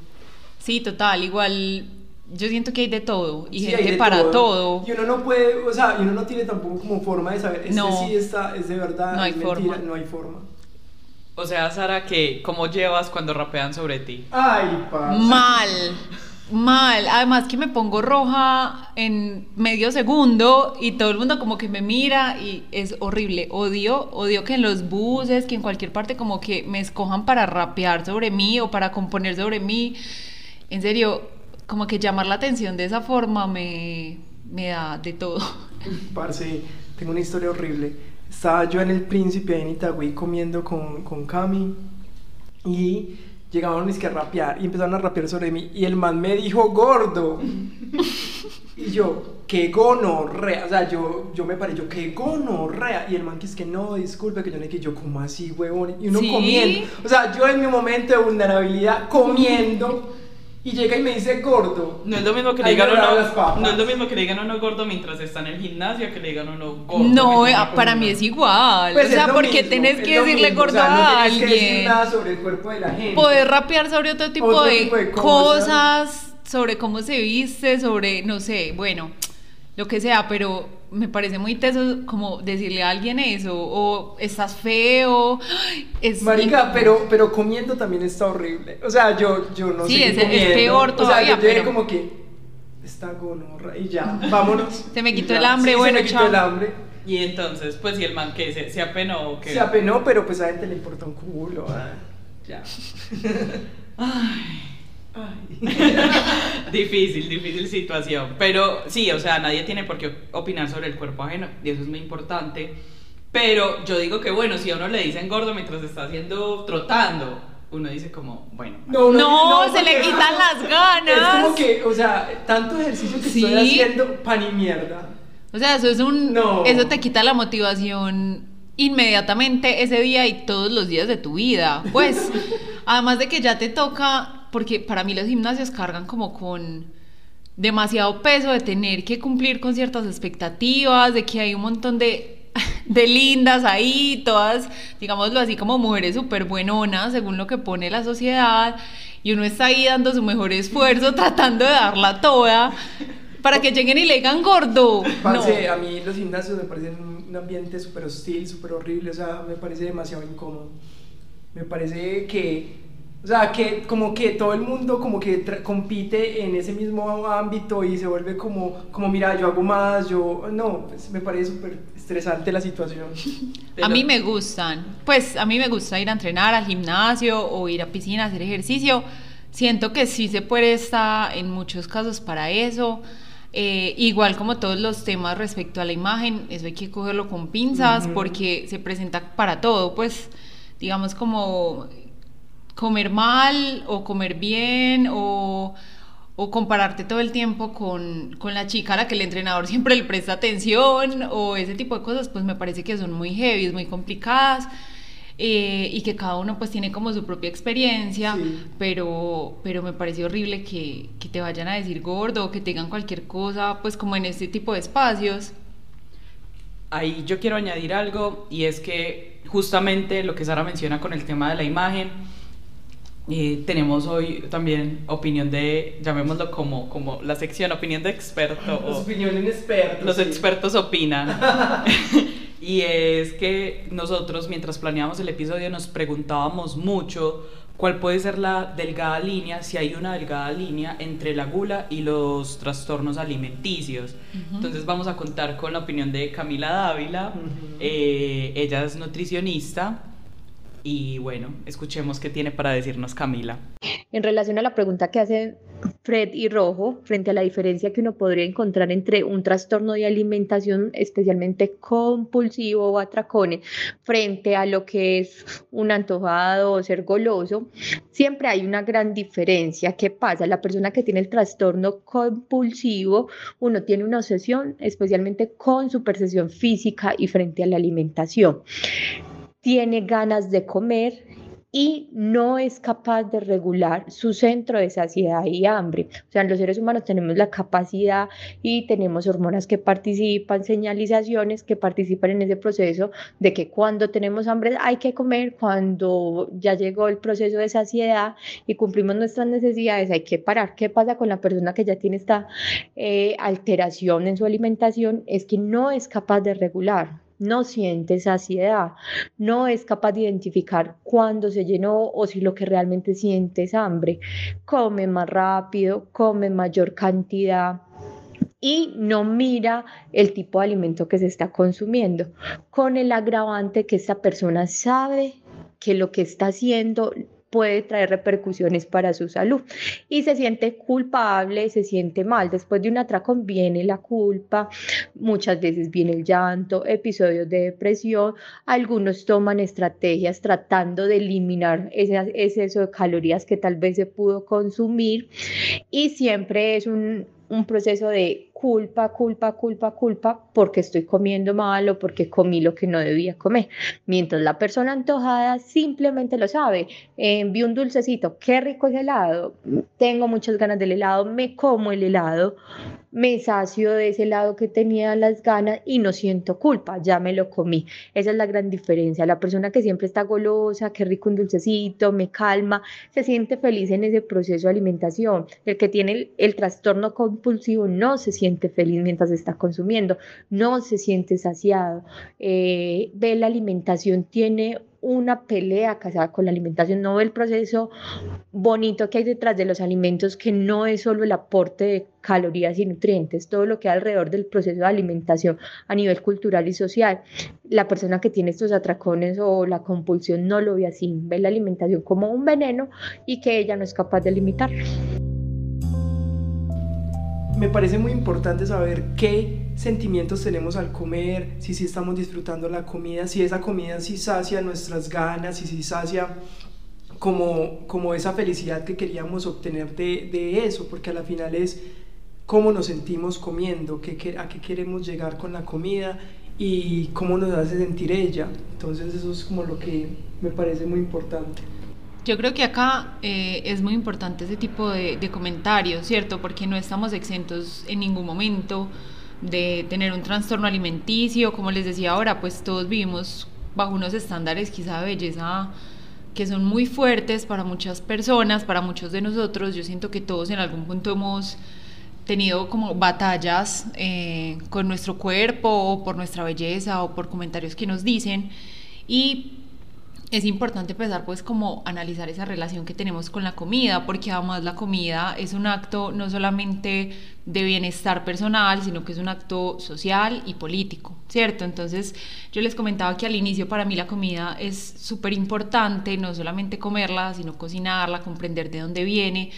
[SPEAKER 3] Sí, total, igual yo siento que hay de todo y sí, gente para todo. todo.
[SPEAKER 2] Y uno no puede, o sea, y uno no tiene tampoco como forma de saber, este no, sí está, es de verdad,
[SPEAKER 3] no hay
[SPEAKER 2] es
[SPEAKER 3] forma.
[SPEAKER 2] mentira, no hay forma.
[SPEAKER 1] O sea, Sara, que ¿cómo llevas cuando rapean sobre ti?
[SPEAKER 2] Ay, pasa.
[SPEAKER 3] Mal. Mal, además que me pongo roja en medio segundo y todo el mundo como que me mira y es horrible. Odio, odio que en los buses, que en cualquier parte como que me escojan para rapear sobre mí o para componer sobre mí. En serio, como que llamar la atención de esa forma me, me da de todo.
[SPEAKER 2] Parce, tengo una historia horrible. Estaba yo en el Príncipe en Itagüí comiendo con, con Cami y llegaban a rapear y empezaron a rapear sobre mí y el man me dijo gordo y yo qué gonorrea o sea yo, yo me paré yo qué gonorrea y el man que es que no disculpe que yo le que yo como así huevón y uno
[SPEAKER 3] ¿Sí?
[SPEAKER 2] comiendo. O sea yo en mi momento de vulnerabilidad comiendo y llega y me dice gordo.
[SPEAKER 1] No es lo mismo que le digan uno, no es lo mismo que le digan uno gordo mientras está en el gimnasio que le digan uno gordo.
[SPEAKER 3] No, eh,
[SPEAKER 1] está
[SPEAKER 3] para mí es igual.
[SPEAKER 2] Pues
[SPEAKER 3] o sea, porque
[SPEAKER 2] mismo,
[SPEAKER 3] tenés que decirle
[SPEAKER 2] mismo, o
[SPEAKER 3] gordo
[SPEAKER 2] sea, no
[SPEAKER 3] a
[SPEAKER 2] tienes que decir
[SPEAKER 3] alguien.
[SPEAKER 2] nada sobre el cuerpo de la gente.
[SPEAKER 3] Poder rapear sobre otro tipo,
[SPEAKER 2] Otro
[SPEAKER 3] de,
[SPEAKER 2] tipo de cosas.
[SPEAKER 3] cosas, sobre cómo se viste, sobre, no sé, bueno, lo que sea, pero me parece muy teso como decirle a alguien eso, o estás feo, es
[SPEAKER 2] Marica, pero, pero comiendo también está horrible. O sea, yo, yo no
[SPEAKER 3] Sí,
[SPEAKER 2] sé.
[SPEAKER 3] es- es peor
[SPEAKER 2] O
[SPEAKER 3] todavía,
[SPEAKER 2] sea, yo llegué
[SPEAKER 3] pero-
[SPEAKER 2] como que. Está gonorra y ya, vámonos.
[SPEAKER 3] Se me
[SPEAKER 2] Y
[SPEAKER 3] quitó el hambre,
[SPEAKER 2] Sí,
[SPEAKER 3] bueno,
[SPEAKER 2] se me quitó
[SPEAKER 3] chao.
[SPEAKER 2] el hambre.
[SPEAKER 1] Y entonces, pues, si el man que se, se apenó o qué?
[SPEAKER 2] Se apenó, pero pues a gente le importa un culo. ah, Ya. Ay.
[SPEAKER 1] difícil, difícil situación. Pero sí, o sea, nadie tiene por qué opinar sobre el cuerpo ajeno, y eso es muy importante. Pero yo digo que, bueno, si a uno le dicen gordo mientras está haciendo, trotando, uno dice como, bueno.
[SPEAKER 2] No,
[SPEAKER 3] No, se le quitan las ganas.
[SPEAKER 2] Es como que, o sea, tanto ejercicio que
[SPEAKER 3] Sí.
[SPEAKER 2] estoy haciendo, pan y mierda.
[SPEAKER 3] O sea, eso es un
[SPEAKER 2] No.
[SPEAKER 3] eso te quita la motivación inmediatamente ese día y todos los días de tu vida. Pues, además de que ya te toca, porque para mí los gimnasios cargan como con demasiado peso de tener que cumplir con ciertas expectativas, de que hay un montón de de lindas ahí, todas, digámoslo así, como mujeres súper buenonas, según lo que pone la sociedad, y uno está ahí dando su mejor esfuerzo, tratando de darla toda, para que lleguen y le digan gordo.
[SPEAKER 2] Parce,
[SPEAKER 3] No.
[SPEAKER 2] a mí los gimnasios me parecen un ambiente súper hostil, súper horrible, o sea, me parece demasiado incómodo. Me parece que, o sea, que como que todo el mundo como que compite en ese mismo ámbito y se vuelve como, como mira, yo hago más, yo, no, pues me parece súper estresante la situación.
[SPEAKER 3] A mí me gustan, pues a mí me gusta ir a entrenar al gimnasio o ir a piscina a hacer ejercicio. Siento que sí se presta en muchos casos para eso. Eh, igual como todos los temas respecto a la imagen, eso hay que cogerlo con pinzas
[SPEAKER 2] Ujú.
[SPEAKER 3] porque se presenta para todo, pues digamos como comer mal o comer bien o, o compararte todo el tiempo con, con la chica a la que el entrenador siempre le presta atención o ese tipo de cosas, pues me parece que son muy heavy, muy complicadas. eh, y que cada uno pues tiene como su propia experiencia,
[SPEAKER 2] Sí.
[SPEAKER 3] pero, pero me parece horrible que, que te vayan a decir gordo o que te digan cualquier cosa, pues como en este tipo de espacios.
[SPEAKER 1] Ahí yo quiero añadir algo y es que justamente lo que Sara menciona con el tema de la imagen, eh, tenemos hoy también opinión de, llamémoslo como, como la sección opinión de experto.
[SPEAKER 2] Las
[SPEAKER 1] o
[SPEAKER 2] opiniones expertas.
[SPEAKER 1] los
[SPEAKER 2] sí.
[SPEAKER 1] expertos opinan. y es que nosotros mientras planeábamos el episodio nos preguntábamos mucho cuál puede ser la delgada línea, si hay una delgada línea entre la gula y los trastornos alimenticios. Entonces vamos a contar con la opinión de Camila Dávila, eh, ella es nutricionista y bueno, escuchemos qué tiene para decirnos Camila.
[SPEAKER 4] En relación a la pregunta que hace Fred y Rojo, frente a la diferencia que uno podría encontrar entre un trastorno de alimentación especialmente compulsivo o atracones, frente a lo que es un antojado o ser goloso, siempre hay una gran diferencia. ¿Qué pasa? La persona que tiene el trastorno compulsivo, uno tiene una obsesión especialmente con su percepción física y frente a la alimentación tiene ganas de comer y no es capaz de regular su centro de saciedad y hambre. O sea, los seres humanos tenemos la capacidad y tenemos hormonas que participan, señalizaciones que participan en ese proceso de que cuando tenemos hambre hay que comer, cuando ya llegó el proceso de saciedad y cumplimos nuestras necesidades hay que parar. ¿Qué pasa con la persona que ya tiene esta eh, alteración en su alimentación? Es que no es capaz de regular no siente saciedad, no es capaz de identificar cuándo se llenó o si lo que realmente siente es hambre, come más rápido, come mayor cantidad y no mira el tipo de alimento que se está consumiendo, con el agravante que esta persona sabe que lo que está haciendo puede traer repercusiones para su salud. Y se siente culpable, se siente mal. Después de un atracón viene la culpa, muchas veces viene el llanto, episodios de depresión. Algunos toman estrategias tratando de eliminar ese exceso de calorías que tal vez se pudo consumir. Y siempre es un, un proceso de culpa, culpa, culpa, culpa, porque estoy comiendo mal o porque comí lo que no debía comer. Mientras la persona antojada simplemente lo sabe. Eh, vi un dulcecito, qué rico es helado, tengo muchas ganas del helado, me como el helado, me sacio de ese helado que tenía las ganas y no siento culpa, ya me lo comí. Esa es la gran diferencia. La persona que siempre está golosa, qué rico un dulcecito, me calma, se siente feliz en ese proceso de alimentación. El que tiene el, trastorno compulsivo no se siente siente feliz mientras está consumiendo, no se siente saciado, eh, ve la alimentación, tiene una pelea casada con la alimentación, no ve el proceso bonito que hay detrás de los alimentos, que no es solo el aporte de calorías y nutrientes, todo lo que hay alrededor del proceso de alimentación a nivel cultural y social. La persona que tiene estos atracones o la compulsión no lo ve así, ve la alimentación como un veneno y que ella no es capaz de limitarlo
[SPEAKER 2] me parece muy importante saber qué sentimientos tenemos al comer, si sí estamos disfrutando la comida, si esa comida sí sacia nuestras ganas, si sí sacia como, como esa felicidad que queríamos obtener de, de eso, porque a la final es cómo nos sentimos comiendo, qué, a qué queremos llegar con la comida y cómo nos hace sentir ella. Entonces eso es como lo que me parece muy importante.
[SPEAKER 3] Yo creo que acá eh, es muy importante ese tipo de, comentarios, ¿cierto? Porque no estamos exentos en ningún momento de tener un trastorno alimenticio. Como les decía ahora, pues todos vivimos bajo unos estándares quizá de belleza que son muy fuertes para muchas personas, para muchos de nosotros. Yo siento que todos en algún punto hemos tenido como batallas eh, con nuestro cuerpo o por nuestra belleza o por comentarios que nos dicen. Y es importante empezar pues como analizar esa relación que tenemos con la comida, porque además la comida es un acto no solamente de bienestar personal, sino que es un acto social y político, ¿cierto? Entonces yo les comentaba que al inicio para mí la comida es súper importante, no solamente comerla, sino cocinarla, comprender de dónde viene,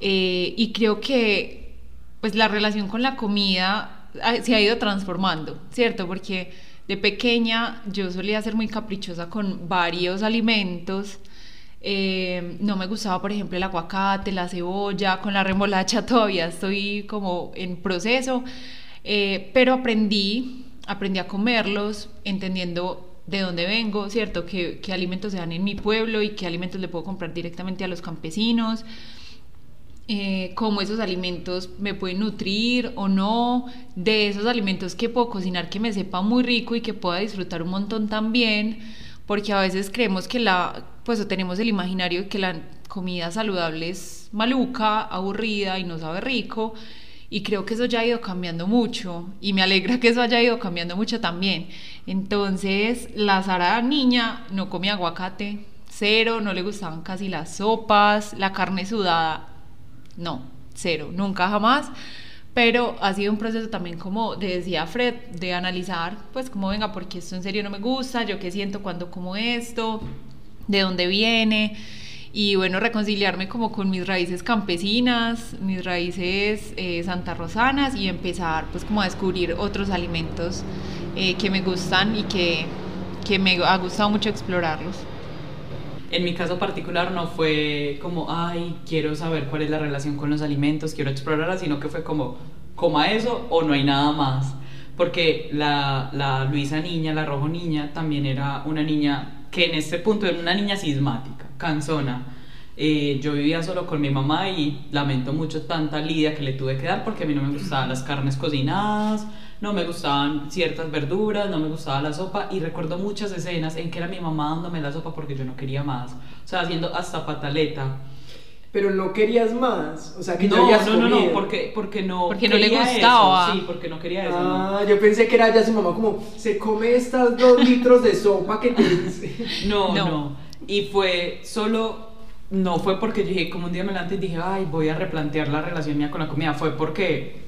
[SPEAKER 3] eh, y creo que pues la relación con la comida se ha ido transformando, ¿cierto? Porque de pequeña yo solía ser muy caprichosa con varios alimentos. Eh, no me gustaba, por ejemplo, el aguacate, la cebolla, con la remolacha todavía estoy como en proceso, eh, pero aprendí, aprendí a comerlos, entendiendo de dónde vengo, ¿cierto? Qué, qué alimentos se dan en mi pueblo y qué alimentos le puedo comprar directamente a los campesinos. Eh, cómo esos alimentos me pueden nutrir o no, de esos alimentos que puedo cocinar que me sepa muy rico y que pueda disfrutar un montón también, porque a veces creemos que la, pues tenemos el imaginario de que la comida saludable es maluca, aburrida y no sabe rico, y creo que eso ya ha ido cambiando mucho y me alegra que eso haya ido cambiando mucho también. Entonces, la Sara niña no comía aguacate, cero, no le gustaban casi las sopas, la carne sudada, no, cero, nunca jamás. Pero ha sido un proceso también como, de, decía Fred, de analizar, pues como venga, porque esto en serio no me gusta, yo qué siento cuando como esto, de dónde viene y bueno, reconciliarme como con mis raíces campesinas, mis raíces eh, santarrosanas y empezar pues como a descubrir otros alimentos eh, que me gustan y que, que me ha gustado mucho explorarlos.
[SPEAKER 1] En mi caso particular no fue como, ay, quiero saber cuál es la relación con los alimentos, quiero explorarla, sino que fue como, coma eso o no hay nada más. Porque la, la Luisa niña, la Rojo niña, también era una niña que en este punto era una niña sismática cansona. Eh, yo vivía solo con mi mamá y lamento mucho tanta lidia que le tuve que dar porque a mí no me gustaban las carnes cocinadas, no me gustaban ciertas verduras, no me gustaba la sopa y recuerdo muchas escenas en que era mi mamá dándome la sopa porque yo no quería más, o sea, haciendo hasta pataleta.
[SPEAKER 2] Pero no querías más, o sea, que
[SPEAKER 1] no,
[SPEAKER 2] no
[SPEAKER 1] no, no, porque, porque no
[SPEAKER 3] Porque no le gustaba.
[SPEAKER 1] eso, sí, porque no quería eso. no.
[SPEAKER 2] Ah, yo pensé que era ya su mamá como, se come estas dos litros de sopa que te
[SPEAKER 1] No.
[SPEAKER 3] no,
[SPEAKER 1] Y fue solo, no fue porque yo dije, como un día me levanté y dije, ay, voy a replantear la relación mía con la comida. Fue porque,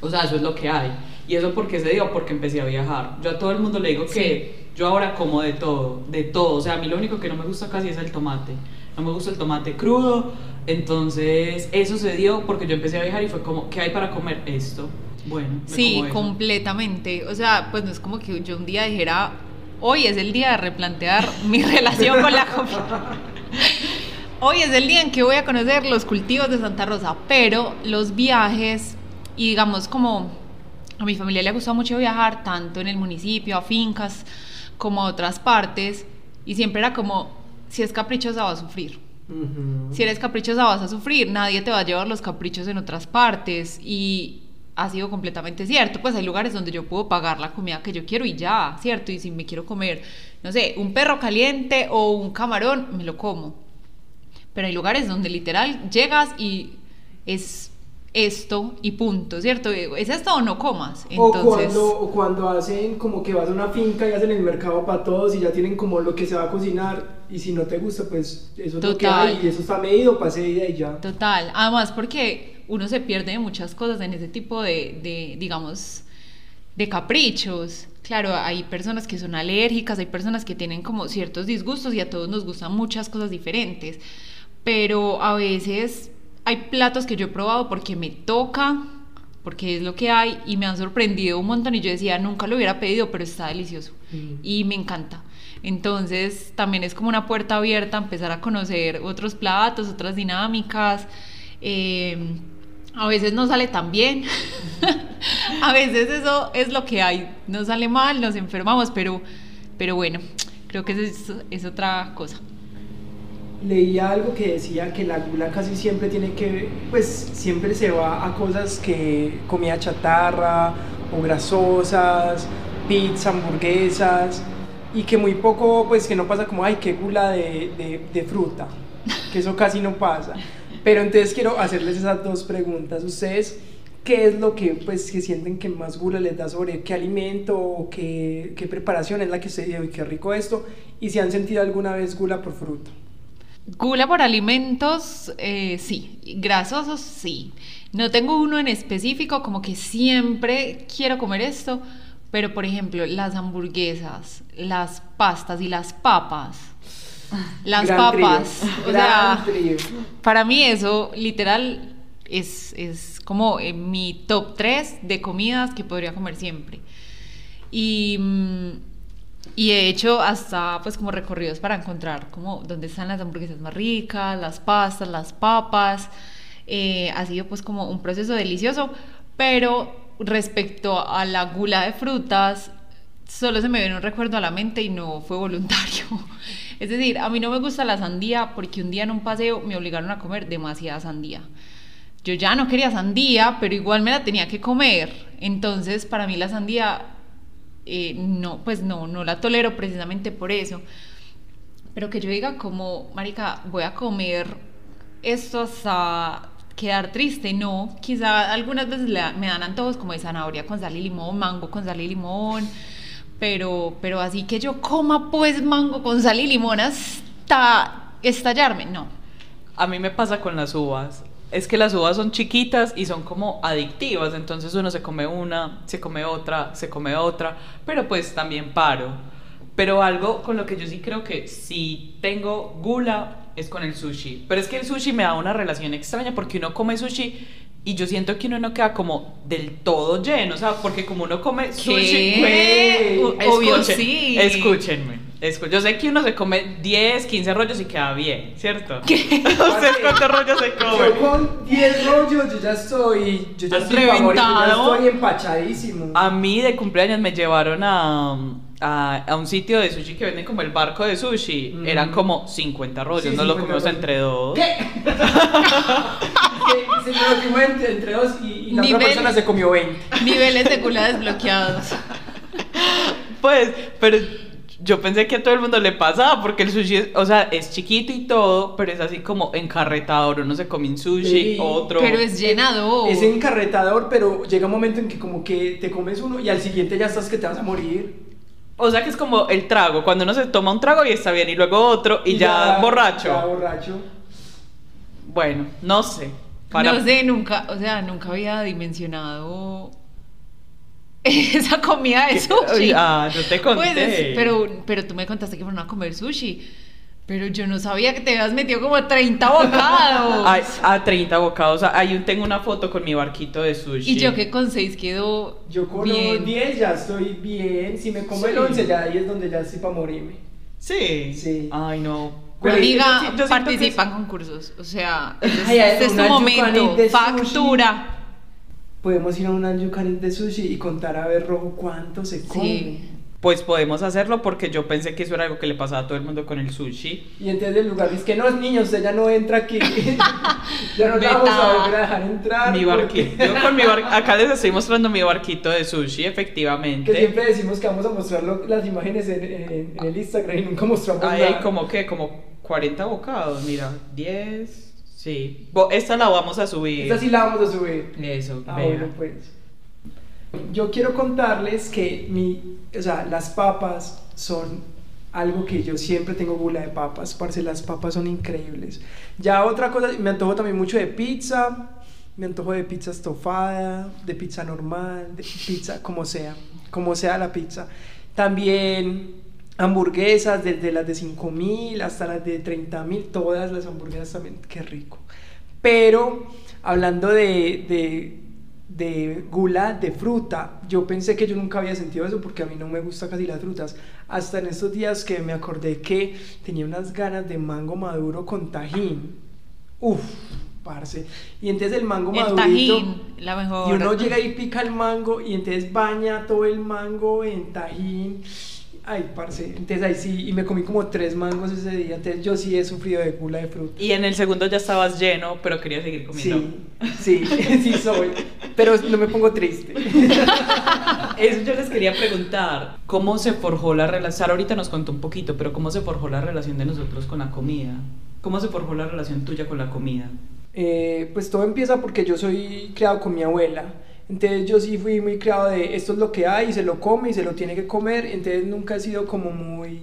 [SPEAKER 1] o sea, eso es lo que hay. Y eso porque se dio, porque empecé a viajar. Yo a todo el mundo le digo que yo ahora como de todo, de todo. O sea, a mí lo único que no me gusta casi es el tomate. No me gusta el tomate crudo. Entonces, eso se dio porque yo empecé a viajar y fue como, ¿qué hay para comer esto? Bueno, me
[SPEAKER 3] Sí,
[SPEAKER 1] como
[SPEAKER 3] completamente. O sea, pues no es como que yo un día dijera, hoy es el día de replantear mi relación con la comida. Hoy es el día en que voy a conocer los cultivos de Santa Rosa, pero los viajes y digamos como a mi familia le ha gustado mucho viajar, tanto en el municipio, a fincas, como a otras partes, y siempre era como, si es caprichosa va a sufrir. Si eres caprichosa vas a sufrir, nadie te va a llevar los caprichos en otras partes y ha sido completamente cierto, pues hay lugares donde yo puedo pagar la comida que yo quiero y ya, ¿cierto? Y si me quiero comer, no sé, un perro caliente o un camarón, me lo como. Pero hay lugares donde literal llegas y es esto y punto, ¿cierto? ¿Es esto o no comas?
[SPEAKER 2] O,
[SPEAKER 3] Entonces,
[SPEAKER 2] cuando, o cuando hacen como que vas a una finca y hacen el mercado para todos y ya tienen como lo que se va a cocinar y si no te gusta pues eso es lo que
[SPEAKER 3] Total.
[SPEAKER 2] hay y eso está medido para ese día y ya.
[SPEAKER 3] Total, además porque uno se pierde de muchas cosas en ese tipo de, de, digamos, de caprichos. Claro, hay personas que son alérgicas, hay personas que tienen como ciertos disgustos y a todos nos gustan muchas cosas diferentes, pero a veces hay platos que yo he probado porque me toca, porque es lo que hay y me han sorprendido un montón y yo decía, nunca lo hubiera pedido, pero está delicioso
[SPEAKER 2] Mm.
[SPEAKER 3] y me encanta. Entonces también es como una puerta abierta a empezar a conocer otros platos, otras dinámicas. Eh, a veces no sale tan bien, a veces eso es lo que hay, no sale mal, nos enfermamos, pero, pero bueno, creo que eso es, es otra cosa.
[SPEAKER 2] Leía algo que decía que la gula casi siempre tiene que, pues siempre se va a cosas que comida chatarra o grasosas, pizza, hamburguesas y que muy poco, pues que no pasa como, ay, qué gula de, de, de fruta, que eso casi no pasa. Pero entonces quiero hacerles esas dos preguntas. ¿Ustedes qué es lo que, pues, que sienten que más gula les da sobre qué alimento o qué, qué preparación es la que ustedes dice, qué rico esto? Y si han sentido alguna vez gula por fruta.
[SPEAKER 3] Gula por alimentos, eh, sí. Grasosos, sí. No tengo uno en específico, como que siempre quiero comer esto, pero por ejemplo, las hamburguesas, las pastas y las papas. Las
[SPEAKER 2] Gran
[SPEAKER 3] papas.
[SPEAKER 2] trío,
[SPEAKER 3] O
[SPEAKER 2] gran
[SPEAKER 3] sea,
[SPEAKER 2] trío.
[SPEAKER 3] para mí eso literal es, es como eh, mi top 3 de comidas que podría comer siempre. Y, mm, y he hecho hasta pues como recorridos para encontrar como dónde están las hamburguesas más ricas, las pastas, las papas. Eh, ha sido pues como un proceso delicioso, pero respecto a la gula de frutas, solo se me viene un recuerdo a la mente y no fue voluntario. Es decir, a mí no me gusta la sandía porque un día en un paseo me obligaron a comer demasiada sandía. Yo ya no quería sandía, pero igual me la tenía que comer. Entonces, para mí la sandía, eh, no, pues no, no la tolero precisamente por eso. Pero que yo diga como, marica, voy a comer esto hasta quedar triste, no. Quizá algunas veces me dan antojos como de zanahoria con sal y limón, mango con sal y limón, pero, pero así que yo coma pues mango con sal y limón hasta estallarme, no.
[SPEAKER 1] A mí me pasa con las uvas. Es que las uvas son chiquitas y son como adictivas, entonces uno se come una, se come otra, se come otra, pero pues también paro. Pero algo con lo que yo sí creo que si tengo gula es con el sushi. Pero es que el sushi me da una relación extraña porque uno come sushi y yo siento que uno no queda como del todo lleno, o sea, porque como uno come sushi,
[SPEAKER 3] obvio sí.
[SPEAKER 1] Escúchenme. Yo sé que uno se come 10, 15 rollos y queda bien, ¿cierto? ¿Qué? ¿Ustedes cuántos rollos se comen?
[SPEAKER 2] Yo con 10 rollos yo ya estoy, yo ya estoy reventado. yo estoy empachadísimo.
[SPEAKER 1] A mí de cumpleaños me llevaron a a, a, un sitio de sushi que venden como el barco de sushi. Mm. Eran como 50 rollos, no lo comimos entre dos.
[SPEAKER 2] ¿Qué? se lo comimos entre, dos y, la otra persona se comió 20.
[SPEAKER 3] Niveles de cula desbloqueados.
[SPEAKER 1] Pues, pero yo pensé que a todo el mundo le pasaba porque el sushi, es, o sea, es chiquito y todo, pero es así como encarretador, uno se come un sushi, otro.
[SPEAKER 3] Pero es llenador.
[SPEAKER 2] Es encarretador, pero llega un momento en que como que te comes uno y al siguiente ya estás que te vas a morir.
[SPEAKER 1] O sea que es como el trago, cuando uno se toma un trago y está bien, y luego otro, y, ya, borracho.
[SPEAKER 2] Ya borracho.
[SPEAKER 1] Bueno, no sé.
[SPEAKER 3] No sé, nunca, o sea, nunca había dimensionado esa comida de sushi.
[SPEAKER 1] Ah, yo te conté.
[SPEAKER 3] Pues pero, pero tú me contaste que fueron a comer sushi. Pero yo no sabía que te habías metido como a 30 bocados.
[SPEAKER 1] a 30 bocados. Ahí tengo una foto con mi barquito de sushi.
[SPEAKER 3] Y yo que con 6 quedo.
[SPEAKER 2] Yo con 10 ya estoy bien. Si me como el 11, ya ahí es donde ya estoy para morirme.
[SPEAKER 1] Sí.
[SPEAKER 2] Sí.
[SPEAKER 1] Ay, no.
[SPEAKER 3] Pero amiga, participa en concursos. O sea, este es tu momento. Factura.
[SPEAKER 2] Podemos ir a una yucani de sushi y contar a ver rojo cuánto se come. Sí
[SPEAKER 1] pues podemos hacerlo porque yo pensé que eso era algo que le pasaba a todo el mundo con el sushi.
[SPEAKER 2] Y entonces el lugar dice que no, niños, ella no entra aquí. ya no vamos a volver a dejar entrar.
[SPEAKER 1] Mi barquito. Yo con mi bar... Acá les estoy mostrando mi barquito de sushi, efectivamente.
[SPEAKER 2] Que siempre decimos que vamos a mostrar las imágenes en, el Instagram y nunca mostramos
[SPEAKER 1] hay como que, como 40 bocados, mira, 10. Sí. Esta la vamos a subir.
[SPEAKER 2] Esta sí la vamos a subir.
[SPEAKER 1] Eso,
[SPEAKER 2] ah, bueno, pues. Yo quiero contarles que mi, o sea, las papas son algo que yo siempre tengo gula de papas, parce, las papas son increíbles. Ya otra cosa, me antojo también mucho de pizza, me antojo de pizza estofada, de pizza normal, de pizza como sea, como sea la pizza. También hamburguesas, desde las de 5000 hasta las de 30000, todas las hamburguesas también, qué rico. Pero hablando de de gula de fruta. Yo pensé que yo nunca había sentido eso porque a mí no me gusta casi las frutas. Hasta en estos días que me acordé que tenía unas ganas de mango maduro con tajín. Uf, parce. Y entonces el mango
[SPEAKER 3] el
[SPEAKER 2] madurito.
[SPEAKER 3] la mejor.
[SPEAKER 2] Y uno llega y pica el mango y entonces baña todo el mango en tajín Ay, parce. Entonces ahí sí, y me comí como tres mangos ese día. Entonces yo sí he sufrido de gula de fruta.
[SPEAKER 1] Y en el segundo ya estabas lleno, pero quería seguir comiendo.
[SPEAKER 2] Sí, sí, sí soy. Pero no me pongo triste.
[SPEAKER 1] Eso yo les quería preguntar. ¿Cómo se forjó la relación? ahorita nos contó un poquito, pero ¿cómo se forjó la relación de nosotros con la comida? ¿Cómo se forjó la relación tuya con la comida?
[SPEAKER 2] Eh, pues todo empieza porque yo soy criado con mi abuela. Entonces yo sí fui muy criado de esto es lo que hay, y se lo come y se lo tiene que comer. Entonces nunca he sido como muy,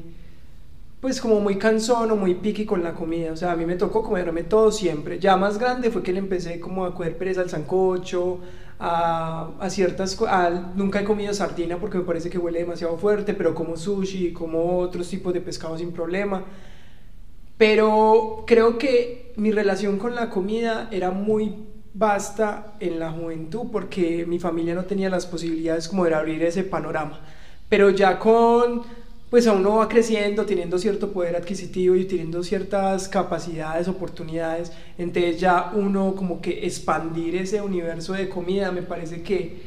[SPEAKER 2] pues como muy cansón o muy piqui con la comida. O sea, a mí me tocó comerme todo siempre. Ya más grande fue que le empecé como a coger pereza al sancocho, a, a ciertas cosas. Nunca he comido sardina porque me parece que huele demasiado fuerte, pero como sushi, como otros tipos de pescado sin problema. Pero creo que mi relación con la comida era muy basta en la juventud porque mi familia no tenía las posibilidades como de abrir ese panorama. Pero ya con, pues a uno va creciendo, teniendo cierto poder adquisitivo y teniendo ciertas capacidades, oportunidades, entonces ya uno como que expandir ese universo de comida me parece que,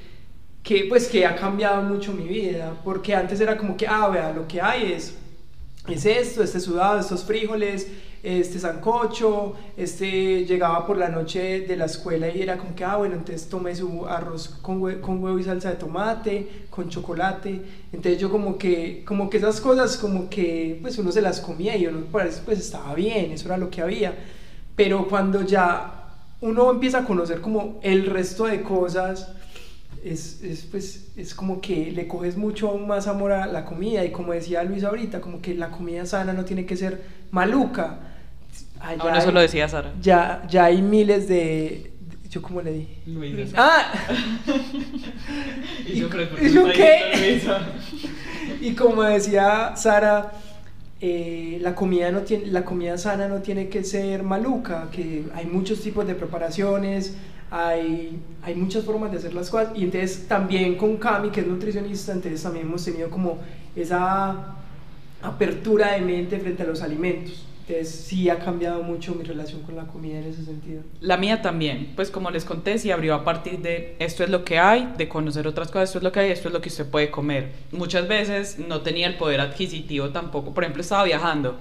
[SPEAKER 2] que pues que ha cambiado mucho mi vida, porque antes era como que, ah, vea, lo que hay es, es esto, este sudado, estos frijoles, este sancocho, este llegaba por la noche de la escuela y era como que, ah, bueno, entonces tomé su arroz con, con huevo y salsa de tomate, con chocolate, entonces yo como que, como que esas cosas como que, pues uno se las comía y uno parece, pues estaba bien, eso era lo que había, pero cuando ya uno empieza a conocer como el resto de cosas, es, es, pues, es como que le coges mucho más amor a la comida. Y como decía Luis ahorita, como que la comida sana no tiene que ser maluca.
[SPEAKER 1] Allá eso lo decía Sara.
[SPEAKER 2] Ya, ya hay miles de... ¿Yo cómo le di?
[SPEAKER 1] Luisa.
[SPEAKER 2] Ah.
[SPEAKER 1] ¿Y yo creo
[SPEAKER 2] ¿Y yo qué? y como decía Sara, eh, la, comida no tiene, la comida sana no tiene que ser maluca, que hay muchos tipos de preparaciones, hay, hay muchas formas de hacer las cosas. Y entonces también con Cami, que es nutricionista, entonces también hemos tenido como esa apertura de mente frente a los alimentos. Entonces sí ha cambiado mucho mi relación con la comida en ese sentido.
[SPEAKER 1] La mía también, pues como les conté, sí abrió a partir de esto es lo que hay, de conocer otras cosas, esto es lo que hay, esto es lo que usted puede comer. Muchas veces no tenía el poder adquisitivo tampoco, por ejemplo estaba viajando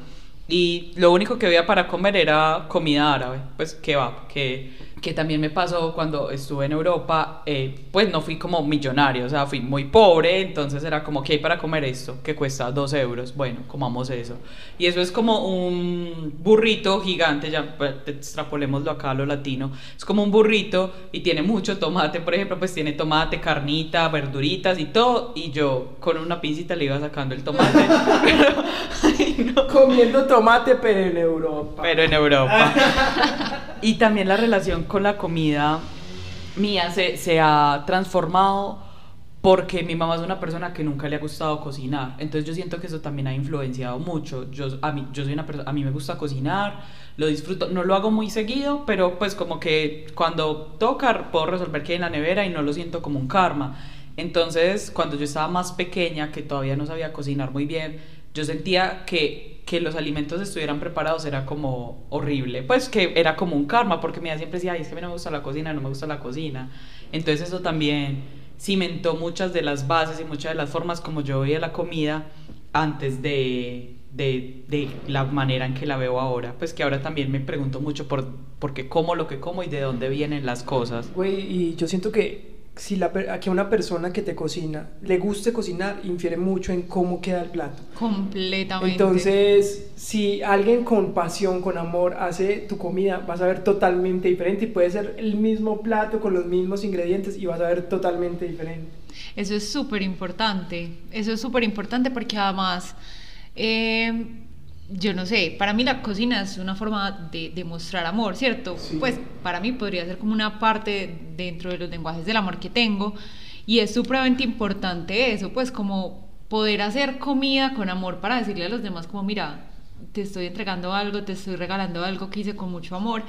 [SPEAKER 1] y lo único que había para comer era comida árabe, pues kebab, que que también me pasó cuando estuve en Europa, eh, pues no fui como millonario, o sea, fui muy pobre, entonces era como, ¿qué hay para comer esto? Que cuesta dos euros, bueno, comamos eso. Y eso es como un burrito gigante, ya pues, extrapolémoslo acá a lo latino, es como un burrito y tiene mucho tomate, por ejemplo, pues tiene tomate, carnita, verduritas y todo, y yo con una pincita le iba sacando el tomate.
[SPEAKER 2] Comiendo tomate, pero en Europa.
[SPEAKER 1] Pero en Europa. y también la relación con la comida mía se, se, ha transformado porque mi mamá es una persona que nunca le ha gustado cocinar. Entonces yo siento que eso también ha influenciado mucho. Yo, a, mí, yo soy una a mí me gusta cocinar, lo disfruto, no lo hago muy seguido, pero pues como que cuando toca puedo resolver que hay en la nevera y no lo siento como un karma. Entonces cuando yo estaba más pequeña, que todavía no sabía cocinar muy bien, yo sentía que que los alimentos estuvieran preparados era como horrible, pues que era como un karma, porque mi siempre decía, ay, es que no me gusta la cocina, no me gusta la cocina. Entonces eso también cimentó muchas de las bases y muchas de las formas como yo veía la comida antes de, de, de, la manera en que la veo ahora. Pues que ahora también me pregunto mucho por, por qué como lo que como y de dónde vienen las cosas.
[SPEAKER 2] Güey, y yo siento que si la, a una persona que te cocina le guste cocinar, infiere mucho en cómo queda el plato.
[SPEAKER 3] Completamente.
[SPEAKER 2] Entonces, si alguien con pasión, con amor hace tu comida, vas a ver totalmente diferente y puede ser el mismo plato con los mismos ingredientes y vas a ver totalmente diferente.
[SPEAKER 3] Eso es súper importante. Eso es súper importante porque además... Eh, yo no sé, para mí la cocina es una forma de demostrar amor, ¿cierto? Pues para mí podría ser como una parte dentro de los lenguajes del amor que tengo y es supremamente importante eso, pues como poder hacer comida con amor para decirle a los demás como mira, te estoy entregando algo, te estoy regalando algo que hice con mucho amor.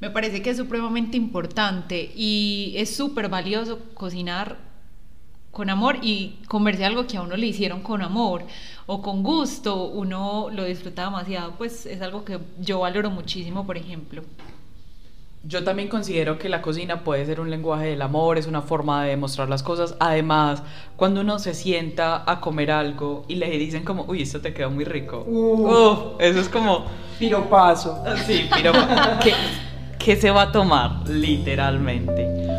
[SPEAKER 3] Me parece que es supremamente importante y es súper valioso cocinar con amor y comerse algo que a uno le hicieron con amor o con gusto, uno lo disfruta demasiado, pues es algo que yo valoro muchísimo, por ejemplo.
[SPEAKER 1] Yo también considero que la cocina puede ser un lenguaje del amor, es una forma de demostrar las cosas. Además, cuando uno se sienta a comer algo y le dicen como, uy, esto te quedó muy rico. Uh, eso es como...
[SPEAKER 2] Piropazo.
[SPEAKER 1] Sí, piropazo. ¿Qué, ¿Qué se va a tomar? Literalmente.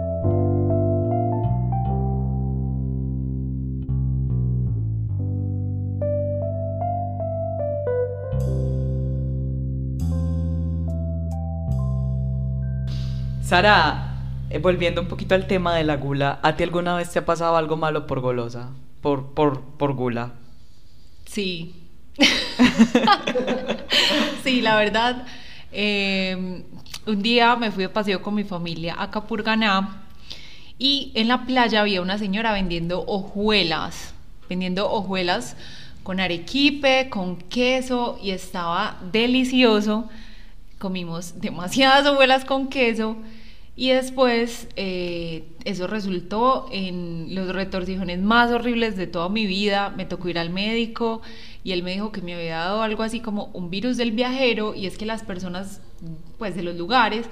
[SPEAKER 1] Sara, eh, volviendo un poquito al tema de la gula, ¿a ti alguna vez te ha pasado algo malo por golosa? Por, por, por gula.
[SPEAKER 3] Sí. sí, la verdad. Em, un día me fui de paseo con mi familia a Capurganá y en la playa había una señora vendiendo hojuelas, vendiendo hojuelas con arequipe, con queso y estaba delicioso. Comimos demasiadas hojuelas con queso y después eh, eso resultó en los retorcijones más horribles de toda mi vida. Me tocó ir al médico y él me dijo que me había dado algo así como un virus del viajero y es que las personas pues de los lugares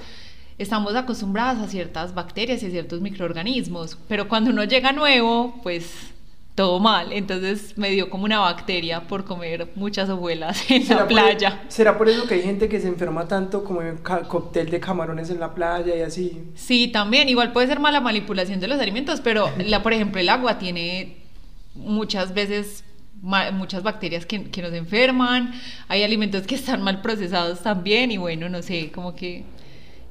[SPEAKER 3] estamos acostumbradas a ciertas bacterias y a ciertos microorganismos, pero cuando uno llega nuevo, pues todo mal. Entonces me dio como una bacteria por comer muchas abuelas en la playa.
[SPEAKER 2] ¿Será por eso que hay gente que se enferma tanto como en cóctel de camarones en la playa y así?
[SPEAKER 3] Sí, también. Igual puede ser mala manipulación de los alimentos, pero la, por ejemplo el agua tiene muchas veces muchas bacterias que, que nos enferman. Hay alimentos que están mal procesados también y bueno, no sé, como que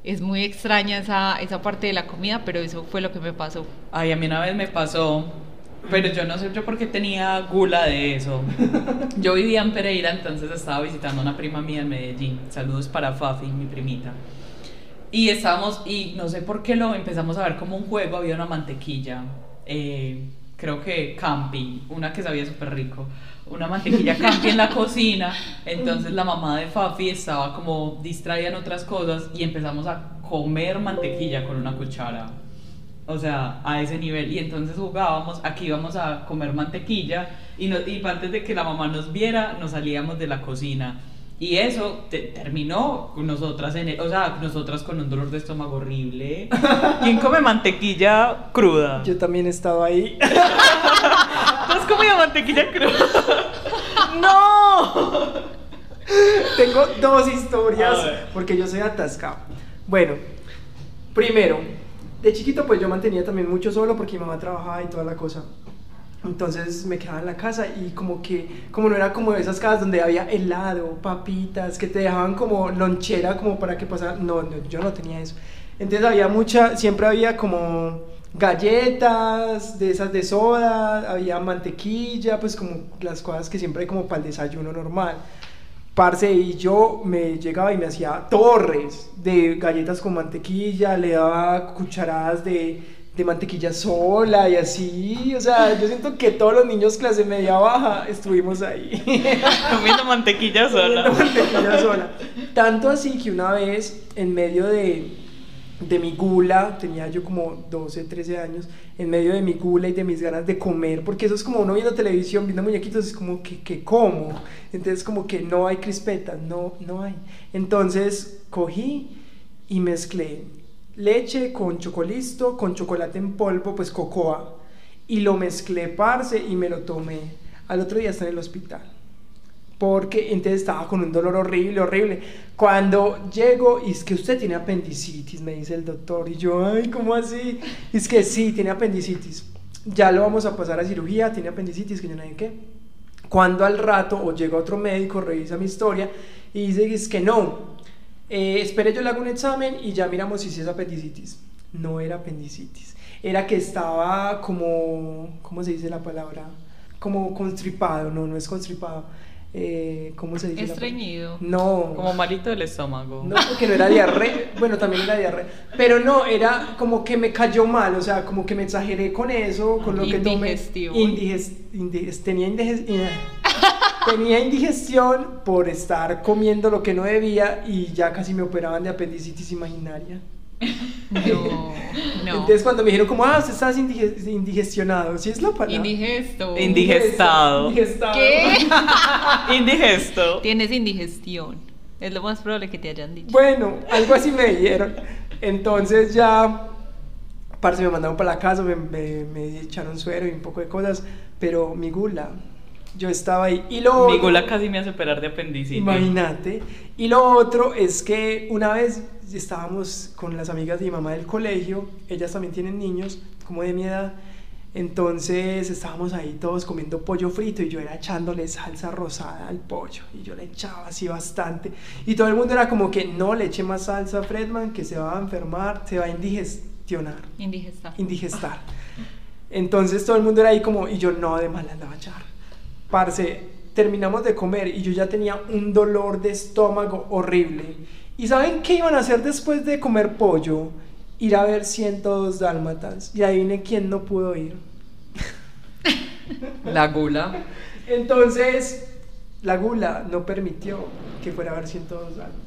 [SPEAKER 3] es muy extraña esa, esa parte de la comida, pero eso fue lo que me pasó.
[SPEAKER 1] Ay, a mí una vez me pasó, pero yo no sé yo por qué tenía gula de eso. Yo vivía en Pereira, entonces estaba visitando a una prima mía en Medellín. Saludos para Fafi, mi primita. Y estábamos, y no sé por qué lo empezamos a ver como un juego, había una mantequilla, eh, creo que Campi, una que sabía súper rico una mantequilla campi en la cocina, entonces la mamá de Fafi estaba como distraída en otras cosas y empezamos a comer mantequilla con una cuchara. O sea, a ese nivel. Y entonces jugábamos, aquí íbamos a comer mantequilla y, no, y antes de que la mamá nos viera, nos salíamos de la cocina. Y eso terminó con nosotras, en o sea, nosotras con un dolor de estómago horrible. ¿Quién come mantequilla cruda?
[SPEAKER 2] Yo también he estado ahí.
[SPEAKER 1] ¿Tú has comido mantequilla cruda? ¡No!
[SPEAKER 2] Tengo dos historias porque yo soy atascado. Bueno, primero, de chiquito pues yo mantenía también mucho solo porque mi mamá trabajaba y toda la cosa. Entonces me quedaba en la casa y como que, como no era como esas casas donde había helado, papitas, que te dejaban como lonchera como para que pasara, no, no, yo no tenía eso. Entonces había mucha, siempre había como galletas, de esas de soda, había mantequilla, pues como las cosas que siempre hay como para el desayuno normal. Parce, y yo me llegaba y me hacía torres de galletas con mantequilla, le daba cucharadas de, de mantequilla sola y así. O sea, yo siento que todos los niños clase media baja estuvimos ahí.
[SPEAKER 1] Comiendo mantequilla sola.
[SPEAKER 2] Comiendo mantequilla sola. Tanto así que una vez, en medio de, de mi gula, tenía yo como 12, 13 años, en medio de mi gula y de mis ganas de comer, porque eso es como uno viendo televisión, viendo muñequitos, es como que, que como, entonces como que no hay crispetas, no, no hay. Entonces cogí y mezclé leche con chocolisto, con chocolate en polvo, pues cocoa, y lo mezclé, parce, y me lo tomé. Al otro día está en el hospital porque entonces estaba con un dolor horrible, horrible. Cuando llego, y es que usted tiene apendicitis, me dice el doctor, y yo, ay, ¿cómo así? es que sí, tiene apendicitis. Ya lo vamos a pasar a cirugía, tiene apendicitis, que yo no sé qué. Cuando al rato, o llega otro médico, revisa mi historia, y dice es que no, eh, espere yo le hago un examen y ya miramos si es apendicitis. No era apendicitis, era que estaba como, ¿cómo se dice la palabra? Como constripado, no, no es constripado eh, ¿cómo se dice?
[SPEAKER 3] Estreñido.
[SPEAKER 2] No.
[SPEAKER 1] Como malito del estómago.
[SPEAKER 2] No, porque no era diarrea. bueno, también era diarrea. Pero no, era como que me cayó mal, o sea, como que me exageré con eso, con lo que tomé. Indigest, tenía, indigestión. tenía indigestión por estar comiendo lo que no debía y ya casi me operaban de apendicitis imaginaria.
[SPEAKER 3] No, no.
[SPEAKER 2] Entonces cuando me dijeron como, ah, usted está indigestionado, ¿sí es la palabra?
[SPEAKER 3] Indigesto.
[SPEAKER 1] Indigestado.
[SPEAKER 2] Indigestado.
[SPEAKER 3] ¿Qué?
[SPEAKER 1] Indigesto.
[SPEAKER 3] Tienes indigestión. Es lo más probable que te hayan dicho.
[SPEAKER 2] Bueno, algo así me dijeron. Entonces ya, parce, me mandaron para la casa, me, me, me echaron suero y un poco de cosas, pero mi gula, yo estaba ahí. Y lo
[SPEAKER 1] Mi gula casi me hace operar de apendicitis.
[SPEAKER 2] Imagínate. Y lo otro es que una vez estábamos con las amigas de mi mamá del colegio, ellas también tienen niños, como de mi edad, entonces estábamos ahí todos comiendo pollo frito y yo era echándole salsa rosada al pollo y yo le echaba así bastante y todo el mundo era como que no le eche más salsa a Fredman que se va a enfermar, se va a indigestionar.
[SPEAKER 3] Indigestar.
[SPEAKER 2] Indigestar. Entonces todo el mundo era ahí como y yo no, de mal andaba a echar. Parce, terminamos de comer y yo ya tenía un dolor de estómago horrible ¿Y saben qué iban a hacer después de comer pollo? Ir a ver 102 dálmatas. Y adivinen quién no pudo ir.
[SPEAKER 1] La gula.
[SPEAKER 2] Entonces, la gula no permitió que fuera a ver 102 dálmatas.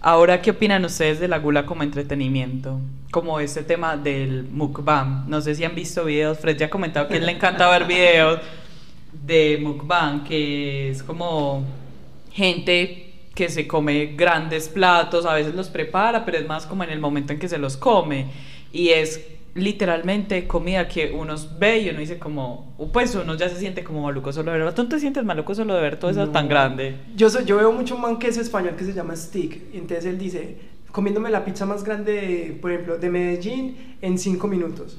[SPEAKER 1] Ahora, ¿qué opinan ustedes de la gula como entretenimiento? Como este tema del mukbang. No sé si han visto videos. Fred ya ha comentado que él le encanta ver videos de mukbang, que es como gente que se come grandes platos, a veces los prepara, pero es más como en el momento en que se los come. Y es literalmente comida que uno ve y uno dice como, pues uno ya se siente como maluco solo de ver. ¿Tú te sientes maluco solo de ver todo eso tan grande?
[SPEAKER 2] Yo, soy, yo veo mucho un man que es español que se llama Stick. Entonces él dice, comiéndome la pizza más grande, por ejemplo, de Medellín en cinco minutos.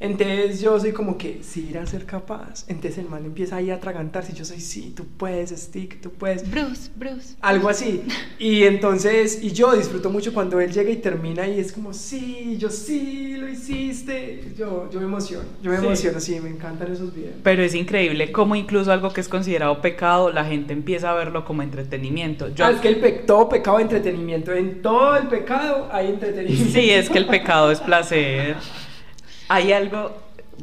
[SPEAKER 2] Entonces yo soy como que, sí, irá a ser capaz. Entonces el man empieza ahí a atragantarse y yo soy, sí, tú puedes, Stick, tú puedes.
[SPEAKER 3] Bruce, Bruce.
[SPEAKER 2] Algo así. Y entonces, y yo disfruto mucho cuando él llega y termina y es como, sí, yo sí, lo hiciste. Yo, yo me emociono, yo me
[SPEAKER 1] Sí.
[SPEAKER 2] emociono, sí, me encantan esos videos.
[SPEAKER 1] Pero es increíble cómo incluso algo que es considerado pecado, la gente empieza a verlo como entretenimiento. Yo,
[SPEAKER 2] Ah, es que el pe- todo pecado entretenimiento, en todo el pecado hay entretenimiento.
[SPEAKER 1] Sí, es que el pecado es placer. Hay algo...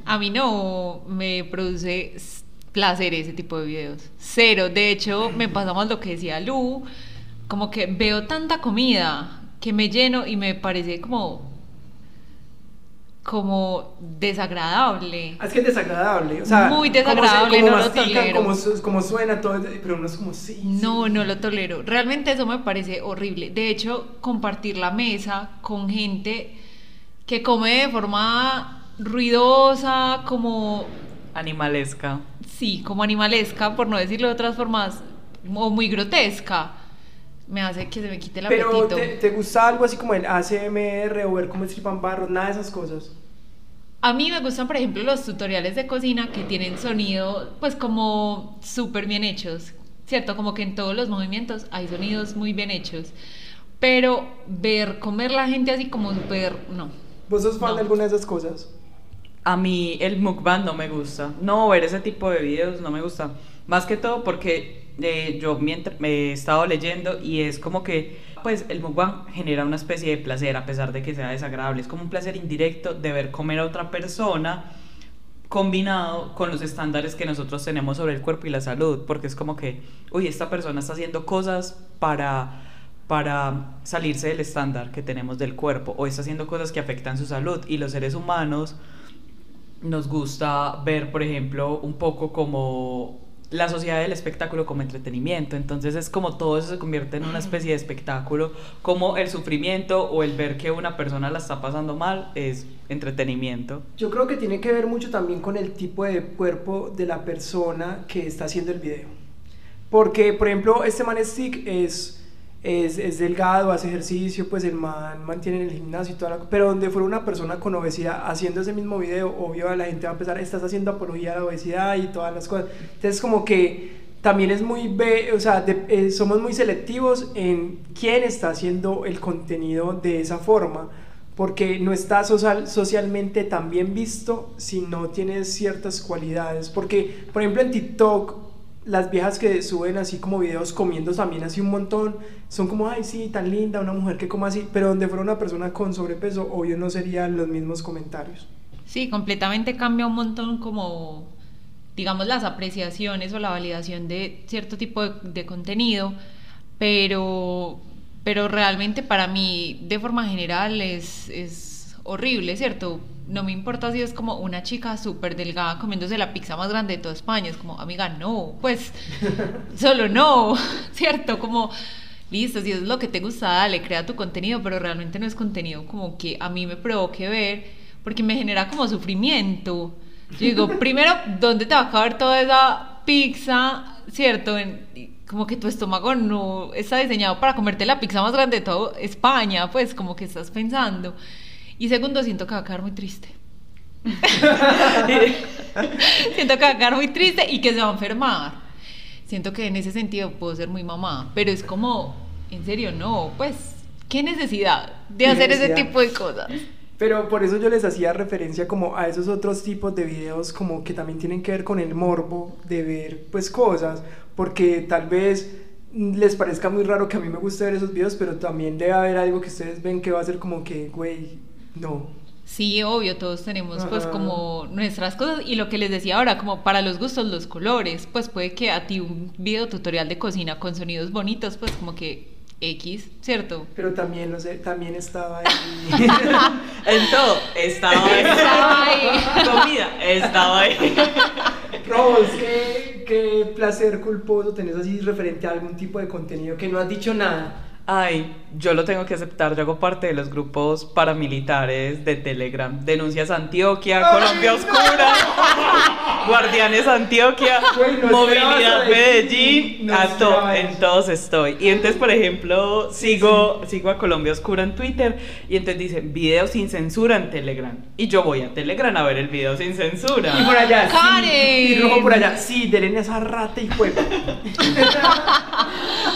[SPEAKER 3] A mí no me produce placer ese tipo de videos. Cero. De hecho, me pasa más lo que decía Lu. Como que veo tanta comida que me lleno y me parece como. como desagradable.
[SPEAKER 2] Es que es desagradable, o sea,
[SPEAKER 3] Muy desagradable,
[SPEAKER 2] cómo
[SPEAKER 3] no lo tolero.
[SPEAKER 2] Cómo suena todo, pero uno es como, sí.
[SPEAKER 3] No,
[SPEAKER 2] sí.
[SPEAKER 3] no lo tolero. Realmente eso me parece horrible. De hecho, compartir la mesa con gente que come de forma ruidosa, como
[SPEAKER 1] Animalesca.
[SPEAKER 3] sí, como animalesca, por no decirlo de otras formas, o muy grotesca, me hace que se me quite el
[SPEAKER 2] Pero
[SPEAKER 3] apetito.
[SPEAKER 2] ¿te, te gusta algo así como el ACMR o ver cómo estripan barros? Nada de esas cosas.
[SPEAKER 3] A mí me gustan, por ejemplo, los tutoriales de cocina que tienen sonido, pues como súper bien hechos, ¿cierto? Como que en todos los movimientos hay sonidos muy bien hechos. Pero ver comer la gente así como súper, no.
[SPEAKER 2] ¿Vos sos fan
[SPEAKER 3] No.
[SPEAKER 2] de alguna de esas cosas?
[SPEAKER 1] A mí el mukbang no me gusta. No, ver ese tipo de videos no me gusta. Más que todo porque eh, yo mientras me he estado leyendo y es como que, pues el mukbang genera una especie de placer a pesar de que sea desagradable. Es como un placer indirecto de ver comer a otra persona combinado con los estándares que nosotros tenemos sobre el cuerpo y la salud. Porque es como que, uy, esta persona está haciendo cosas para para salirse del estándar que tenemos del cuerpo o está haciendo cosas que afectan su salud y los seres humanos nos gusta ver, por ejemplo, un poco como la sociedad del espectáculo como entretenimiento. Entonces es como todo eso se convierte en una especie de espectáculo, como el sufrimiento o el ver que una persona la está pasando mal es entretenimiento.
[SPEAKER 2] Yo creo que tiene que ver mucho también con el tipo de cuerpo de la persona que está haciendo el video. Porque, por ejemplo, este man Stick es, es, es delgado, hace ejercicio, pues el man mantiene en el gimnasio y toda la... Pero donde fuera una persona con obesidad haciendo ese mismo video, obvio la gente va a empezar, estás haciendo apología a la obesidad y todas las cosas. Entonces como que también es muy, ve- o sea, eh, somos muy selectivos en quién está haciendo el contenido de esa forma porque no está social, socialmente tan bien visto si no tienes ciertas cualidades. Porque, por ejemplo, en TikTok, las viejas que suben así como videos comiendo también así un montón, son como, ay, sí, tan linda, una mujer que coma así, pero donde fuera una persona con sobrepeso, obvio no serían los mismos comentarios.
[SPEAKER 3] Sí, completamente cambia un montón como, digamos, las apreciaciones o la validación de cierto tipo de, contenido, pero, pero realmente para mí, de forma general, es horrible, ¿cierto? No me importa si es como una chica súper delgada comiéndose la pizza más grande de toda España, es como, amiga, no, pues, solo no, ¿cierto? Como... Listo, si es lo que te gusta, dale, crea tu contenido, pero realmente no es contenido como que a mí me provoque ver, porque me genera como sufrimiento. Yo digo, primero, ¿dónde te va a caber toda esa pizza? ¿Cierto? En- como que tu estómago no está diseñado para comerte la pizza más grande de toda España, pues como que estás pensando. Y segundo, siento que va a quedar muy triste. siento que va a quedar muy triste y que se va a enfermar. Siento que en ese sentido puedo ser muy mamá, pero es como, en serio, no, pues, ¿qué necesidad de
[SPEAKER 2] ¿Qué
[SPEAKER 3] hacer ese tipo de cosas?
[SPEAKER 2] Pero por eso yo les hacía referencia como a esos otros tipos de videos como que también tienen que ver con el morbo de ver pues cosas, porque tal vez les parezca muy raro que a mí me guste ver esos videos, pero también debe haber algo que ustedes ven que va a ser como que, güey, no.
[SPEAKER 3] Sí, obvio, todos tenemos pues
[SPEAKER 2] Ajá.
[SPEAKER 3] como nuestras cosas y lo que les decía ahora, como para los gustos, los colores, pues puede que a ti un video tutorial de cocina con sonidos bonitos, pues como que X, ¿cierto?
[SPEAKER 2] Pero también, no sé, también estaba ahí.
[SPEAKER 1] En todo, estaba ahí.
[SPEAKER 3] Estaba ahí.
[SPEAKER 1] Comida, estaba ahí.
[SPEAKER 2] Robos, ¿qué, qué placer culposo tenés así referente a algún tipo de contenido que no has dicho nada.
[SPEAKER 1] Ay, yo lo tengo que aceptar. Yo hago parte de los grupos paramilitares de Telegram. Denuncias Antioquia, Colombia Oscura. Guardianes Antioquia, Movilidad
[SPEAKER 2] de
[SPEAKER 1] Medellín, a to- en todos estoy. Y entonces, por ejemplo, sigo, sigo a Colombia Oscura en Twitter y entonces dicen video sin censura en Telegram. Y yo voy a Telegram a ver el video sin censura.
[SPEAKER 2] Y por allá,
[SPEAKER 3] Karen.
[SPEAKER 2] sí. Y rojo por allá, sí, denle esa rata y juego.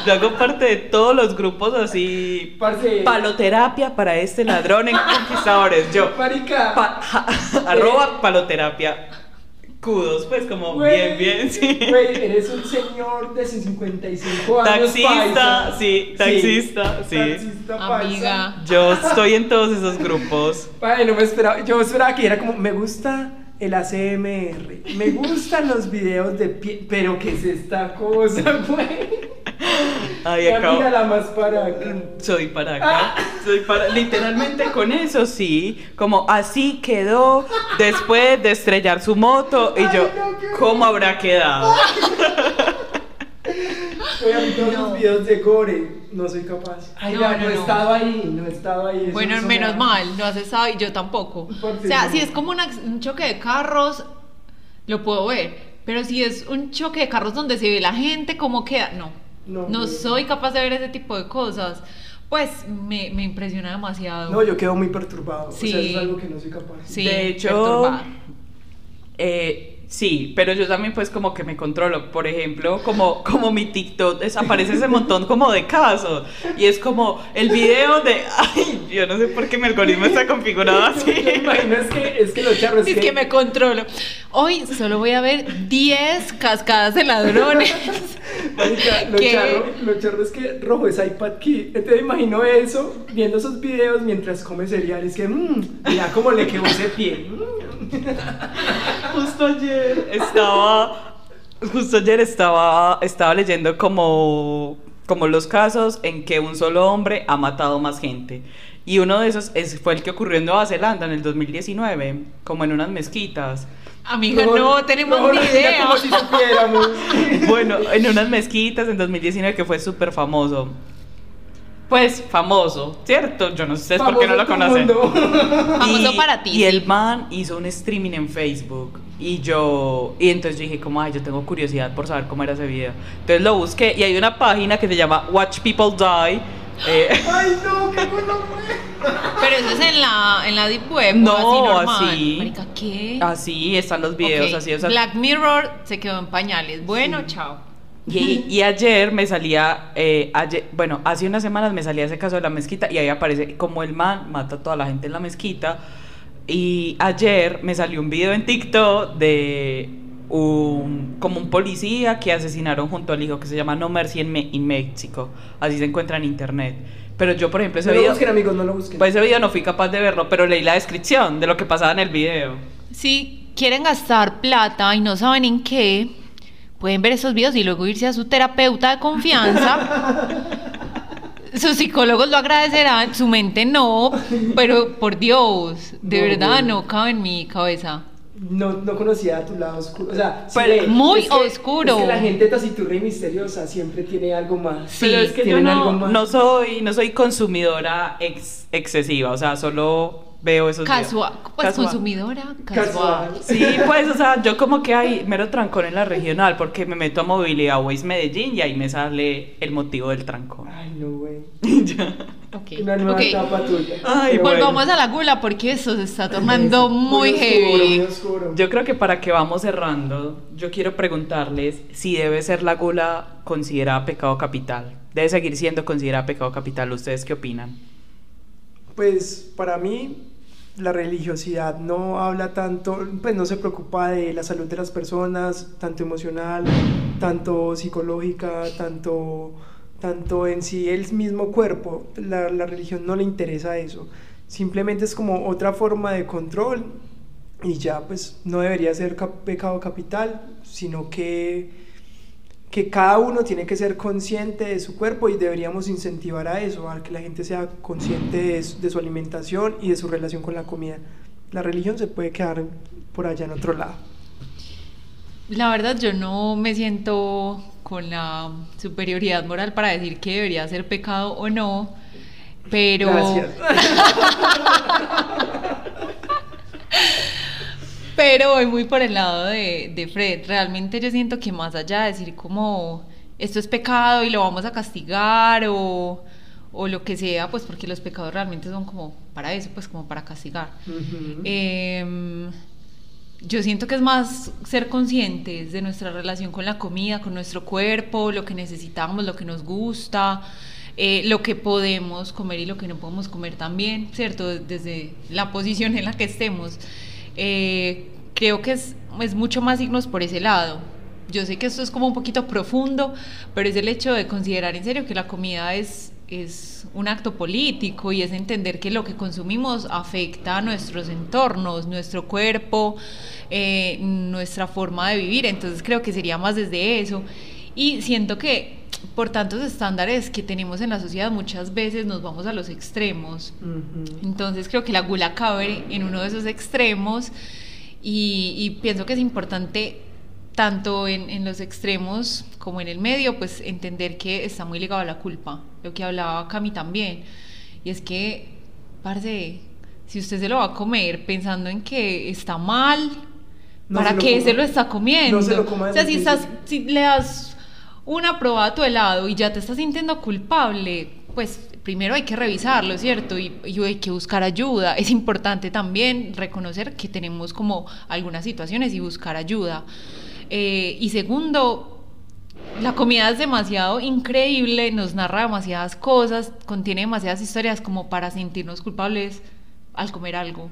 [SPEAKER 1] Yo hago parte de todos los grupos así.
[SPEAKER 2] Parce.
[SPEAKER 1] Paloterapia para este ladrón en Conquistadores. Yo.
[SPEAKER 2] Marica.
[SPEAKER 1] pa- ja- arroba paloterapia. Kudos, pues como
[SPEAKER 2] Güey,
[SPEAKER 1] bien, bien, sí.
[SPEAKER 2] Güey, eres un señor de 55 años.
[SPEAKER 1] Taxista,
[SPEAKER 2] paisa.
[SPEAKER 1] sí, taxista, sí.
[SPEAKER 2] Taxista paisa.
[SPEAKER 3] Amiga.
[SPEAKER 1] Yo estoy en todos esos grupos.
[SPEAKER 2] Ay, no me esperaba. Yo esperaba que era como, me gusta el ACMR, me gustan los videos de pie, pero ¿qué es esta cosa, güey?
[SPEAKER 1] Ay, acabo.
[SPEAKER 2] mírala más para acá.
[SPEAKER 1] Soy para acá. Soy para. Literalmente con eso sí. Como así quedó después de estrellar su moto. Y yo,
[SPEAKER 2] Ay, no, qué
[SPEAKER 1] ¿cómo habrá quedado?
[SPEAKER 2] Voy a ver todos los videos de Gore, no soy capaz. Ay,
[SPEAKER 3] No,
[SPEAKER 2] no,
[SPEAKER 3] no,
[SPEAKER 2] no, he
[SPEAKER 3] no.
[SPEAKER 2] estado ahí, no he estado ahí. eso-
[SPEAKER 3] Bueno, menos
[SPEAKER 2] me-
[SPEAKER 3] mal, no has estado y yo tampoco. O sea, si es como una- un choque de carros, lo puedo ver. Pero si es un choque de carros donde se ve la gente, ¿cómo queda? No.
[SPEAKER 2] No,
[SPEAKER 3] No, soy capaz de ver ese tipo de cosas. Pues me, me impresiona demasiado.
[SPEAKER 2] No, yo quedo muy perturbado.
[SPEAKER 3] Sí.
[SPEAKER 2] O sea, eso es algo que no soy capaz.
[SPEAKER 3] Sí,
[SPEAKER 1] de hecho, eh, sí, pero yo también pues como que me controlo. Por ejemplo, como, como mi TikTok desaparece ese montón como de casos. Y es como el video de... Ay, yo no sé por qué mi algoritmo está configurado así.
[SPEAKER 2] Imagino es que, es que los charros
[SPEAKER 3] Es que me controlo. Hoy solo voy a ver 10 cascadas de ladrones.
[SPEAKER 2] Marica, lo
[SPEAKER 3] ¿Qué?
[SPEAKER 2] charro, lo charro es que rojo es iPad Key. Entonces me imagino eso, viendo esos videos mientras come cereal. Es que, mmm, mira cómo le quedó ese pie. Mm.
[SPEAKER 1] Justo ayer estaba, justo ayer estaba, estaba leyendo como, como los casos en que un solo hombre ha matado más gente. Y uno de esos es- fue el que ocurrió en Nueva Zelanda en el 2019, como en unas mezquitas.
[SPEAKER 3] Amiga, no, tenemos
[SPEAKER 2] no,
[SPEAKER 3] ni
[SPEAKER 2] no,
[SPEAKER 3] idea.
[SPEAKER 2] Como si supiéramos.
[SPEAKER 1] Bueno, en unas mezquitas en 2019 que fue súper famoso. Pues famoso, ¿cierto? Yo no sé por qué no lo conocen.
[SPEAKER 3] Famoso para ti,
[SPEAKER 1] Y el man hizo un streaming en Facebook. Y yo, y entonces yo dije, como, ay, yo tengo curiosidad por saber cómo era ese video. Entonces lo busqué y hay una página que se llama Watch People Die. eh,
[SPEAKER 2] Ay, no, qué bueno fue.
[SPEAKER 3] Pero eso es en la, en la Deep Web.
[SPEAKER 1] No,
[SPEAKER 3] o así. Normal.
[SPEAKER 1] así.
[SPEAKER 3] Marica, ¿qué?
[SPEAKER 1] así están los videos, así, o sea,
[SPEAKER 3] Black Mirror se quedó en pañales. Bueno, chao.
[SPEAKER 1] Y, y ayer me salía, eh, ayer- bueno, hace unas semanas me salía ese caso de la mezquita y ahí aparece como el man mata a toda la gente en la mezquita. Y ayer me salió un video en TikTok de un, como un policía que asesinaron junto al hijo que se llama No Mercy en, Me- México. Así se encuentra en internet. Pero yo, por ejemplo, ese
[SPEAKER 2] No lo
[SPEAKER 1] video,
[SPEAKER 2] busquen, amigos, no lo busquen.
[SPEAKER 1] pues ese video no fui capaz de verlo, pero leí la descripción de lo que pasaba en el video.
[SPEAKER 3] Si quieren gastar plata y no saben en qué, pueden ver esos videos y luego irse a su terapeuta de confianza. Sus psicólogos lo agradecerán, su mente no, pero por Dios, de
[SPEAKER 2] No,
[SPEAKER 3] verdad no cabe en mi cabeza.
[SPEAKER 2] No, no conocía tu lado oscuro. O sea,
[SPEAKER 1] Pero
[SPEAKER 3] muy
[SPEAKER 2] es que-
[SPEAKER 3] oscuro.
[SPEAKER 2] Es que la gente taciturna y misteriosa siempre tiene algo más.
[SPEAKER 3] Sí,
[SPEAKER 1] Pero es que yo
[SPEAKER 2] tienen algo
[SPEAKER 1] no,
[SPEAKER 2] más.
[SPEAKER 1] no soy, no soy consumidora ex- excesiva, o sea, solo veo esos videos.
[SPEAKER 3] Casual, pues
[SPEAKER 1] Casual.
[SPEAKER 3] consumidora, casual.
[SPEAKER 2] Casual.
[SPEAKER 1] Sí, pues, o sea, yo como que hay mero trancón en la regional porque me meto a Movilidad Waze Medellín y ahí me sale el motivo del trancón.
[SPEAKER 2] Ay, no, güey.
[SPEAKER 1] Ya.
[SPEAKER 3] Ok,
[SPEAKER 2] Una nueva etapa tuya.
[SPEAKER 1] Ay, bueno.
[SPEAKER 3] Volvamos a la gula porque eso se está tornando muy,
[SPEAKER 2] oscuro,
[SPEAKER 3] heavy.
[SPEAKER 2] muy oscuro.
[SPEAKER 1] Yo creo que para que vamos cerrando, yo quiero preguntarles si debe ser la gula considerada pecado capital. Debe seguir siendo considerada pecado capital. ¿Ustedes qué opinan?
[SPEAKER 2] Pues para mí la religiosidad no habla tanto, pues no se preocupa de la salud de las personas, tanto emocional, tanto psicológica, tanto, tanto en sí el mismo cuerpo. La, la religión no le interesa eso. Simplemente es como otra forma de control y ya pues no debería ser pecado capital, sino que que cada uno tiene que ser consciente de su cuerpo y deberíamos incentivar a eso, a que la gente sea consciente de, su- de su alimentación y de su relación con la comida. La religión se puede quedar por allá en otro lado.
[SPEAKER 3] La verdad, yo no me siento con la superioridad moral para decir que debería ser pecado o no, pero...
[SPEAKER 2] Gracias.
[SPEAKER 3] Pero voy muy por el lado de, de Fred. Realmente yo siento que más allá de decir como esto es pecado y lo vamos a castigar o, o lo que sea, pues porque los pecados realmente son como para eso, pues como para castigar. Em, yo siento que es más ser conscientes de nuestra relación con la comida, con nuestro cuerpo, lo que necesitamos, lo que nos gusta, eh, lo que podemos comer y lo que no podemos comer también, ¿cierto? Desde la posición en la que estemos. Eh, creo que es, es mucho más signos por ese lado. Yo sé que esto es como un poquito profundo, pero es el hecho de considerar en serio que la comida es, es un acto político y es entender que lo que consumimos afecta a nuestros entornos, nuestro cuerpo, eh, nuestra forma de vivir. Entonces creo que sería más desde eso. Y siento que por tantos estándares que tenemos en la sociedad muchas veces nos vamos a los extremos. Entonces creo que la gula cabe en uno de esos extremos y, y pienso que es importante tanto en, en, los extremos como en el medio, pues entender que está muy ligado a la culpa, lo que hablaba Cami también, y es que, parce, si usted se lo va a comer pensando en que está mal, ¿para qué se lo está comiendo?
[SPEAKER 2] No se lo
[SPEAKER 3] o sea, si, estás, si le das una probada a tu helado y ya te estás sintiendo culpable, pues primero hay que revisarlo, ¿cierto? Y, y, hay que buscar ayuda. Es importante también reconocer que tenemos como algunas situaciones y buscar ayuda. Eh, y segundo, la comida es demasiado increíble, nos narra demasiadas cosas, contiene demasiadas historias como para sentirnos culpables al comer algo.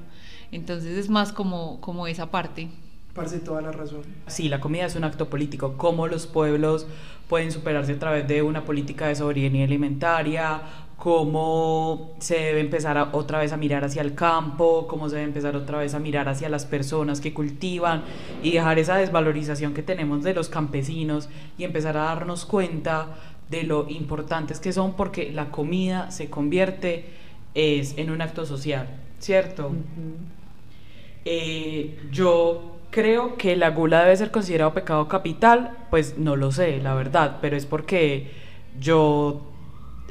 [SPEAKER 3] Entonces es más como, como esa parte.
[SPEAKER 2] Parece toda la razón.
[SPEAKER 1] Sí, la comida es un acto político. Cómo los pueblos pueden superarse a través de una política de soberanía alimentaria, cómo se debe empezar a, otra vez a mirar hacia el campo, cómo se debe empezar otra vez a mirar hacia las personas que cultivan y dejar esa desvalorización que tenemos de los campesinos y empezar a darnos cuenta de lo importantes que son porque la comida se convierte es en un acto social, ¿cierto? Uh -huh. eh, yo creo que la gula debe ser considerado pecado capital, pues no lo sé, la verdad, pero es porque yo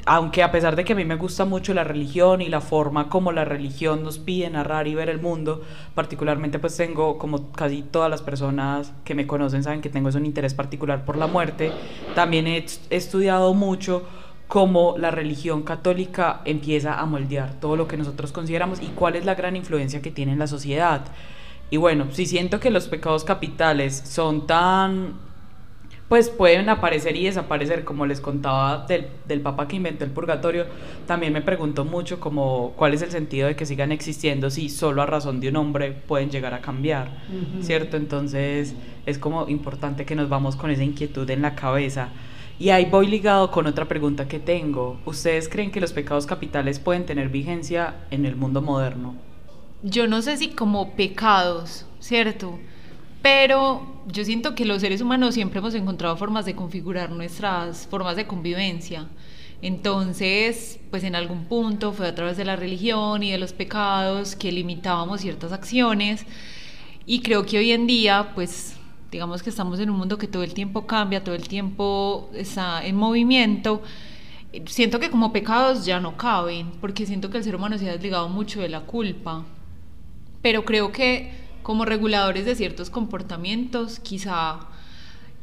[SPEAKER 1] aunque a pesar de que a mí me gusta mucho la religión y la forma como la religión nos pide narrar y ver el mundo, particularmente pues tengo como casi todas las personas que me conocen saben que tengo un interés particular por la muerte, también he, he estudiado mucho cómo la religión católica empieza a moldear todo lo que nosotros consideramos y cuál es la gran influencia que tiene en la sociedad. Y bueno, si siento que los pecados capitales son tan pues pueden aparecer y desaparecer, como les contaba del, del papa que inventó el purgatorio, también me pregunto mucho como cuál es el sentido de que sigan existiendo si solo a razón de un hombre pueden llegar a cambiar, uh -huh. ¿cierto? Entonces es como importante que nos vamos con esa inquietud en la cabeza. Y ahí voy ligado con otra pregunta que tengo. ¿Ustedes creen que los pecados capitales pueden tener vigencia en el mundo moderno?
[SPEAKER 3] Yo no sé si como pecados, ¿cierto? Pero yo siento que los seres humanos siempre hemos encontrado formas de configurar nuestras formas de convivencia. Entonces, pues en algún punto fue a través de la religión y de los pecados que limitábamos ciertas acciones. Y creo que hoy en día, pues digamos que estamos en un mundo que todo el tiempo cambia, todo el tiempo está en movimiento. Siento que como pecados ya no caben, porque siento que el ser humano se ha desligado mucho de la culpa. Pero creo que como reguladores de ciertos comportamientos, quizá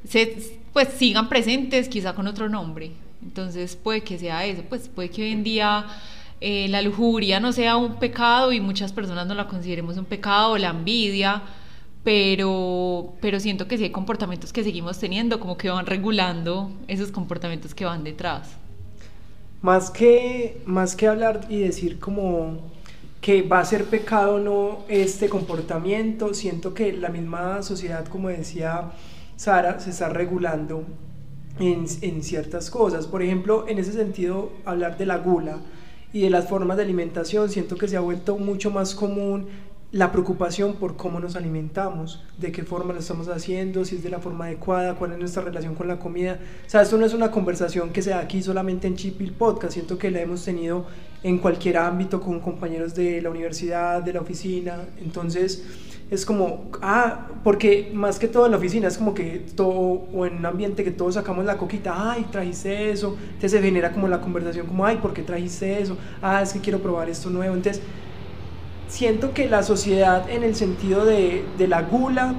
[SPEAKER 3] se, pues sigan presentes, quizá con otro nombre. Entonces puede que sea eso, pues puede que hoy en día eh, la lujuria no sea un pecado y muchas personas no la consideremos un pecado, la envidia, pero, pero siento que sí hay comportamientos que seguimos teniendo, como que van regulando esos comportamientos que van detrás.
[SPEAKER 2] Más que, más que hablar y decir como que va a ser pecado o no este comportamiento. Siento que la misma sociedad, como decía Sara, se está regulando en, en, ciertas cosas. Por ejemplo, en ese sentido, hablar de la gula y de las formas de alimentación, siento que se ha vuelto mucho más común la preocupación por cómo nos alimentamos, de qué forma lo estamos haciendo, si es de la forma adecuada, cuál es nuestra relación con la comida. O sea, esto no es una conversación que se da aquí solamente en Chipil Podcast, siento que la hemos tenido en cualquier ámbito con compañeros de la universidad, de la oficina. Entonces, es como, ah, porque más que todo en la oficina es como que todo, o en un ambiente que todos sacamos la coquita, ay, trajiste eso. Entonces se genera como la conversación, como, ay, ¿por qué trajiste eso? Ah, es que quiero probar esto nuevo. Entonces, siento que la sociedad en el sentido de, de la gula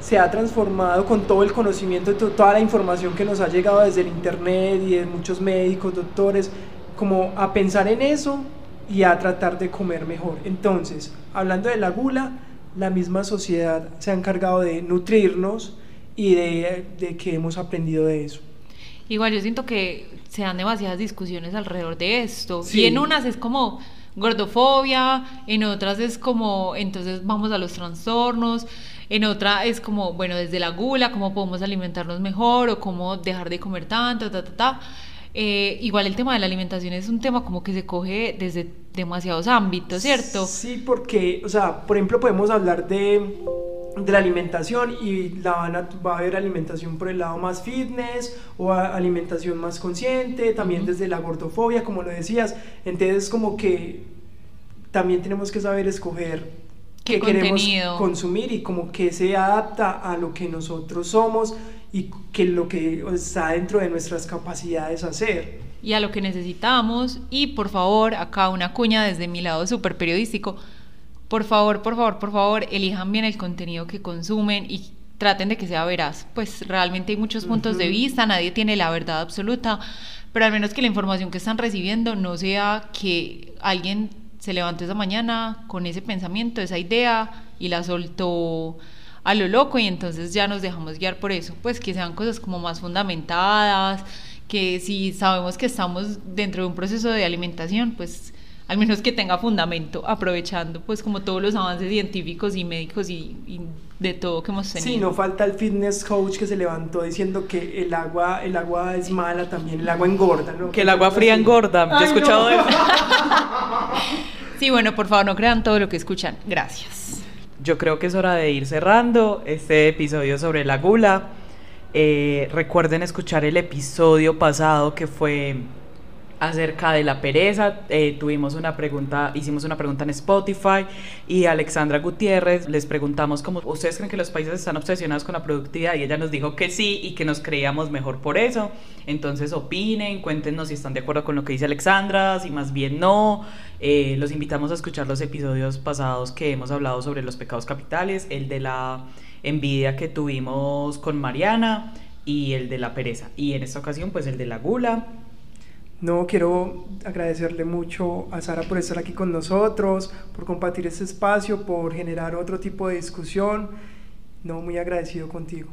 [SPEAKER 2] se ha transformado con todo el conocimiento, toda la información que nos ha llegado desde el internet y de muchos médicos, doctores, como a pensar en eso y a tratar de comer mejor. Entonces, hablando de la gula, la misma sociedad se ha encargado de nutrirnos y de, de que hemos aprendido de eso.
[SPEAKER 3] Igual yo siento que se dan demasiadas discusiones alrededor de esto. Y en unas es como gordofobia, en otras es como, entonces vamos a los trastornos, en otra es como, bueno, desde la gula, cómo podemos alimentarnos mejor o cómo dejar de comer tanto, ta, ta, ta. Eh, igual el tema de la alimentación es un tema como que se coge desde demasiados ámbitos, ¿cierto?
[SPEAKER 2] Sí, porque, o sea, por ejemplo, podemos hablar de, de la alimentación y la van a, va a haber alimentación por el lado más fitness o alimentación más consciente, también desde la gordofobia, como lo decías. Entonces, como que también tenemos que saber escoger qué, queremos consumir y como que se adapta a lo que nosotros somos y que lo que está dentro de nuestras capacidades hacer.
[SPEAKER 3] Y a lo que necesitamos. Y por favor, acá una cuña desde mi lado súper periodístico. Por favor, por favor, por favor, elijan bien el contenido que consumen y traten de que sea veraz. Pues realmente hay muchos puntos de vista, nadie tiene la verdad absoluta, pero al menos que la información que están recibiendo no sea que alguien se levantó esa mañana con ese pensamiento, esa idea y la soltó a lo loco y entonces ya nos dejamos guiar por eso, pues que sean cosas como más fundamentadas, que si sabemos que estamos dentro de un proceso de alimentación, pues al menos que tenga fundamento, aprovechando pues como todos los avances científicos y médicos y, de todo que hemos tenido.
[SPEAKER 2] Sí, no falta el fitness coach que se levantó diciendo que el agua, el agua es mala también, el agua engorda, ¿no?
[SPEAKER 1] Que el agua fría engorda, yo he escuchado eso.
[SPEAKER 3] sí, bueno, por favor, no crean todo lo que escuchan. Gracias
[SPEAKER 1] yo creo que es hora de ir cerrando este episodio sobre la gula. Eh, recuerden escuchar el episodio pasado que fue acerca de la pereza. Eh, tuvimos una pregunta, hicimos una pregunta en Spotify y Alexandra Gutiérrez les preguntamos cómo ustedes creen que los países están obsesionados con la productividad y ella nos dijo que sí y que nos creíamos mejor por eso. Entonces opinen, cuéntenos si están de acuerdo con lo que dice Alexandra, si más bien no. Eh, los invitamos a escuchar los episodios pasados que hemos hablado sobre los pecados capitales, el de la envidia que tuvimos con Mariana y el de la pereza. Y en esta ocasión pues el de la gula
[SPEAKER 2] no, quiero agradecerle mucho a Sara por estar aquí con nosotros, por compartir este espacio, por generar otro tipo de discusión. No, muy agradecido contigo.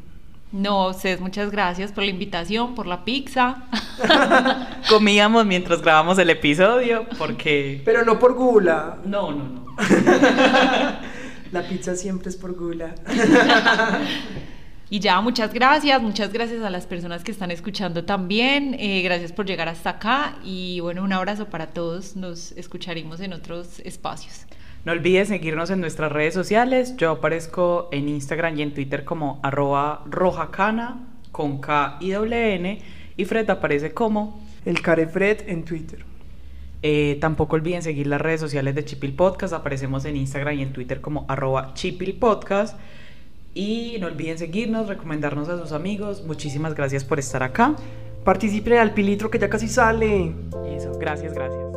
[SPEAKER 3] No, ustedes muchas gracias por la invitación, por la pizza.
[SPEAKER 1] Comíamos mientras grabamos el episodio porque...
[SPEAKER 2] Pero no por gula.
[SPEAKER 1] No, no, no.
[SPEAKER 2] la pizza siempre es por gula.
[SPEAKER 3] Y ya, muchas gracias, muchas gracias a las personas que están escuchando también, eh, gracias por llegar hasta acá y bueno, un abrazo para todos, nos escucharemos en otros espacios.
[SPEAKER 1] No olvides seguirnos en nuestras redes sociales, yo aparezco en Instagram y en Twitter como arroba rojacana con K y W N y Fred aparece como
[SPEAKER 2] el Carefred en Twitter.
[SPEAKER 1] Eh, tampoco olviden seguir las redes sociales de Chipil Podcast, aparecemos en Instagram y en Twitter como arroba Chipil Podcast. Y no olviden seguirnos, recomendarnos a sus amigos. Muchísimas gracias por estar acá.
[SPEAKER 2] Participen al pilitro que ya casi sale.
[SPEAKER 1] Eso, gracias, gracias.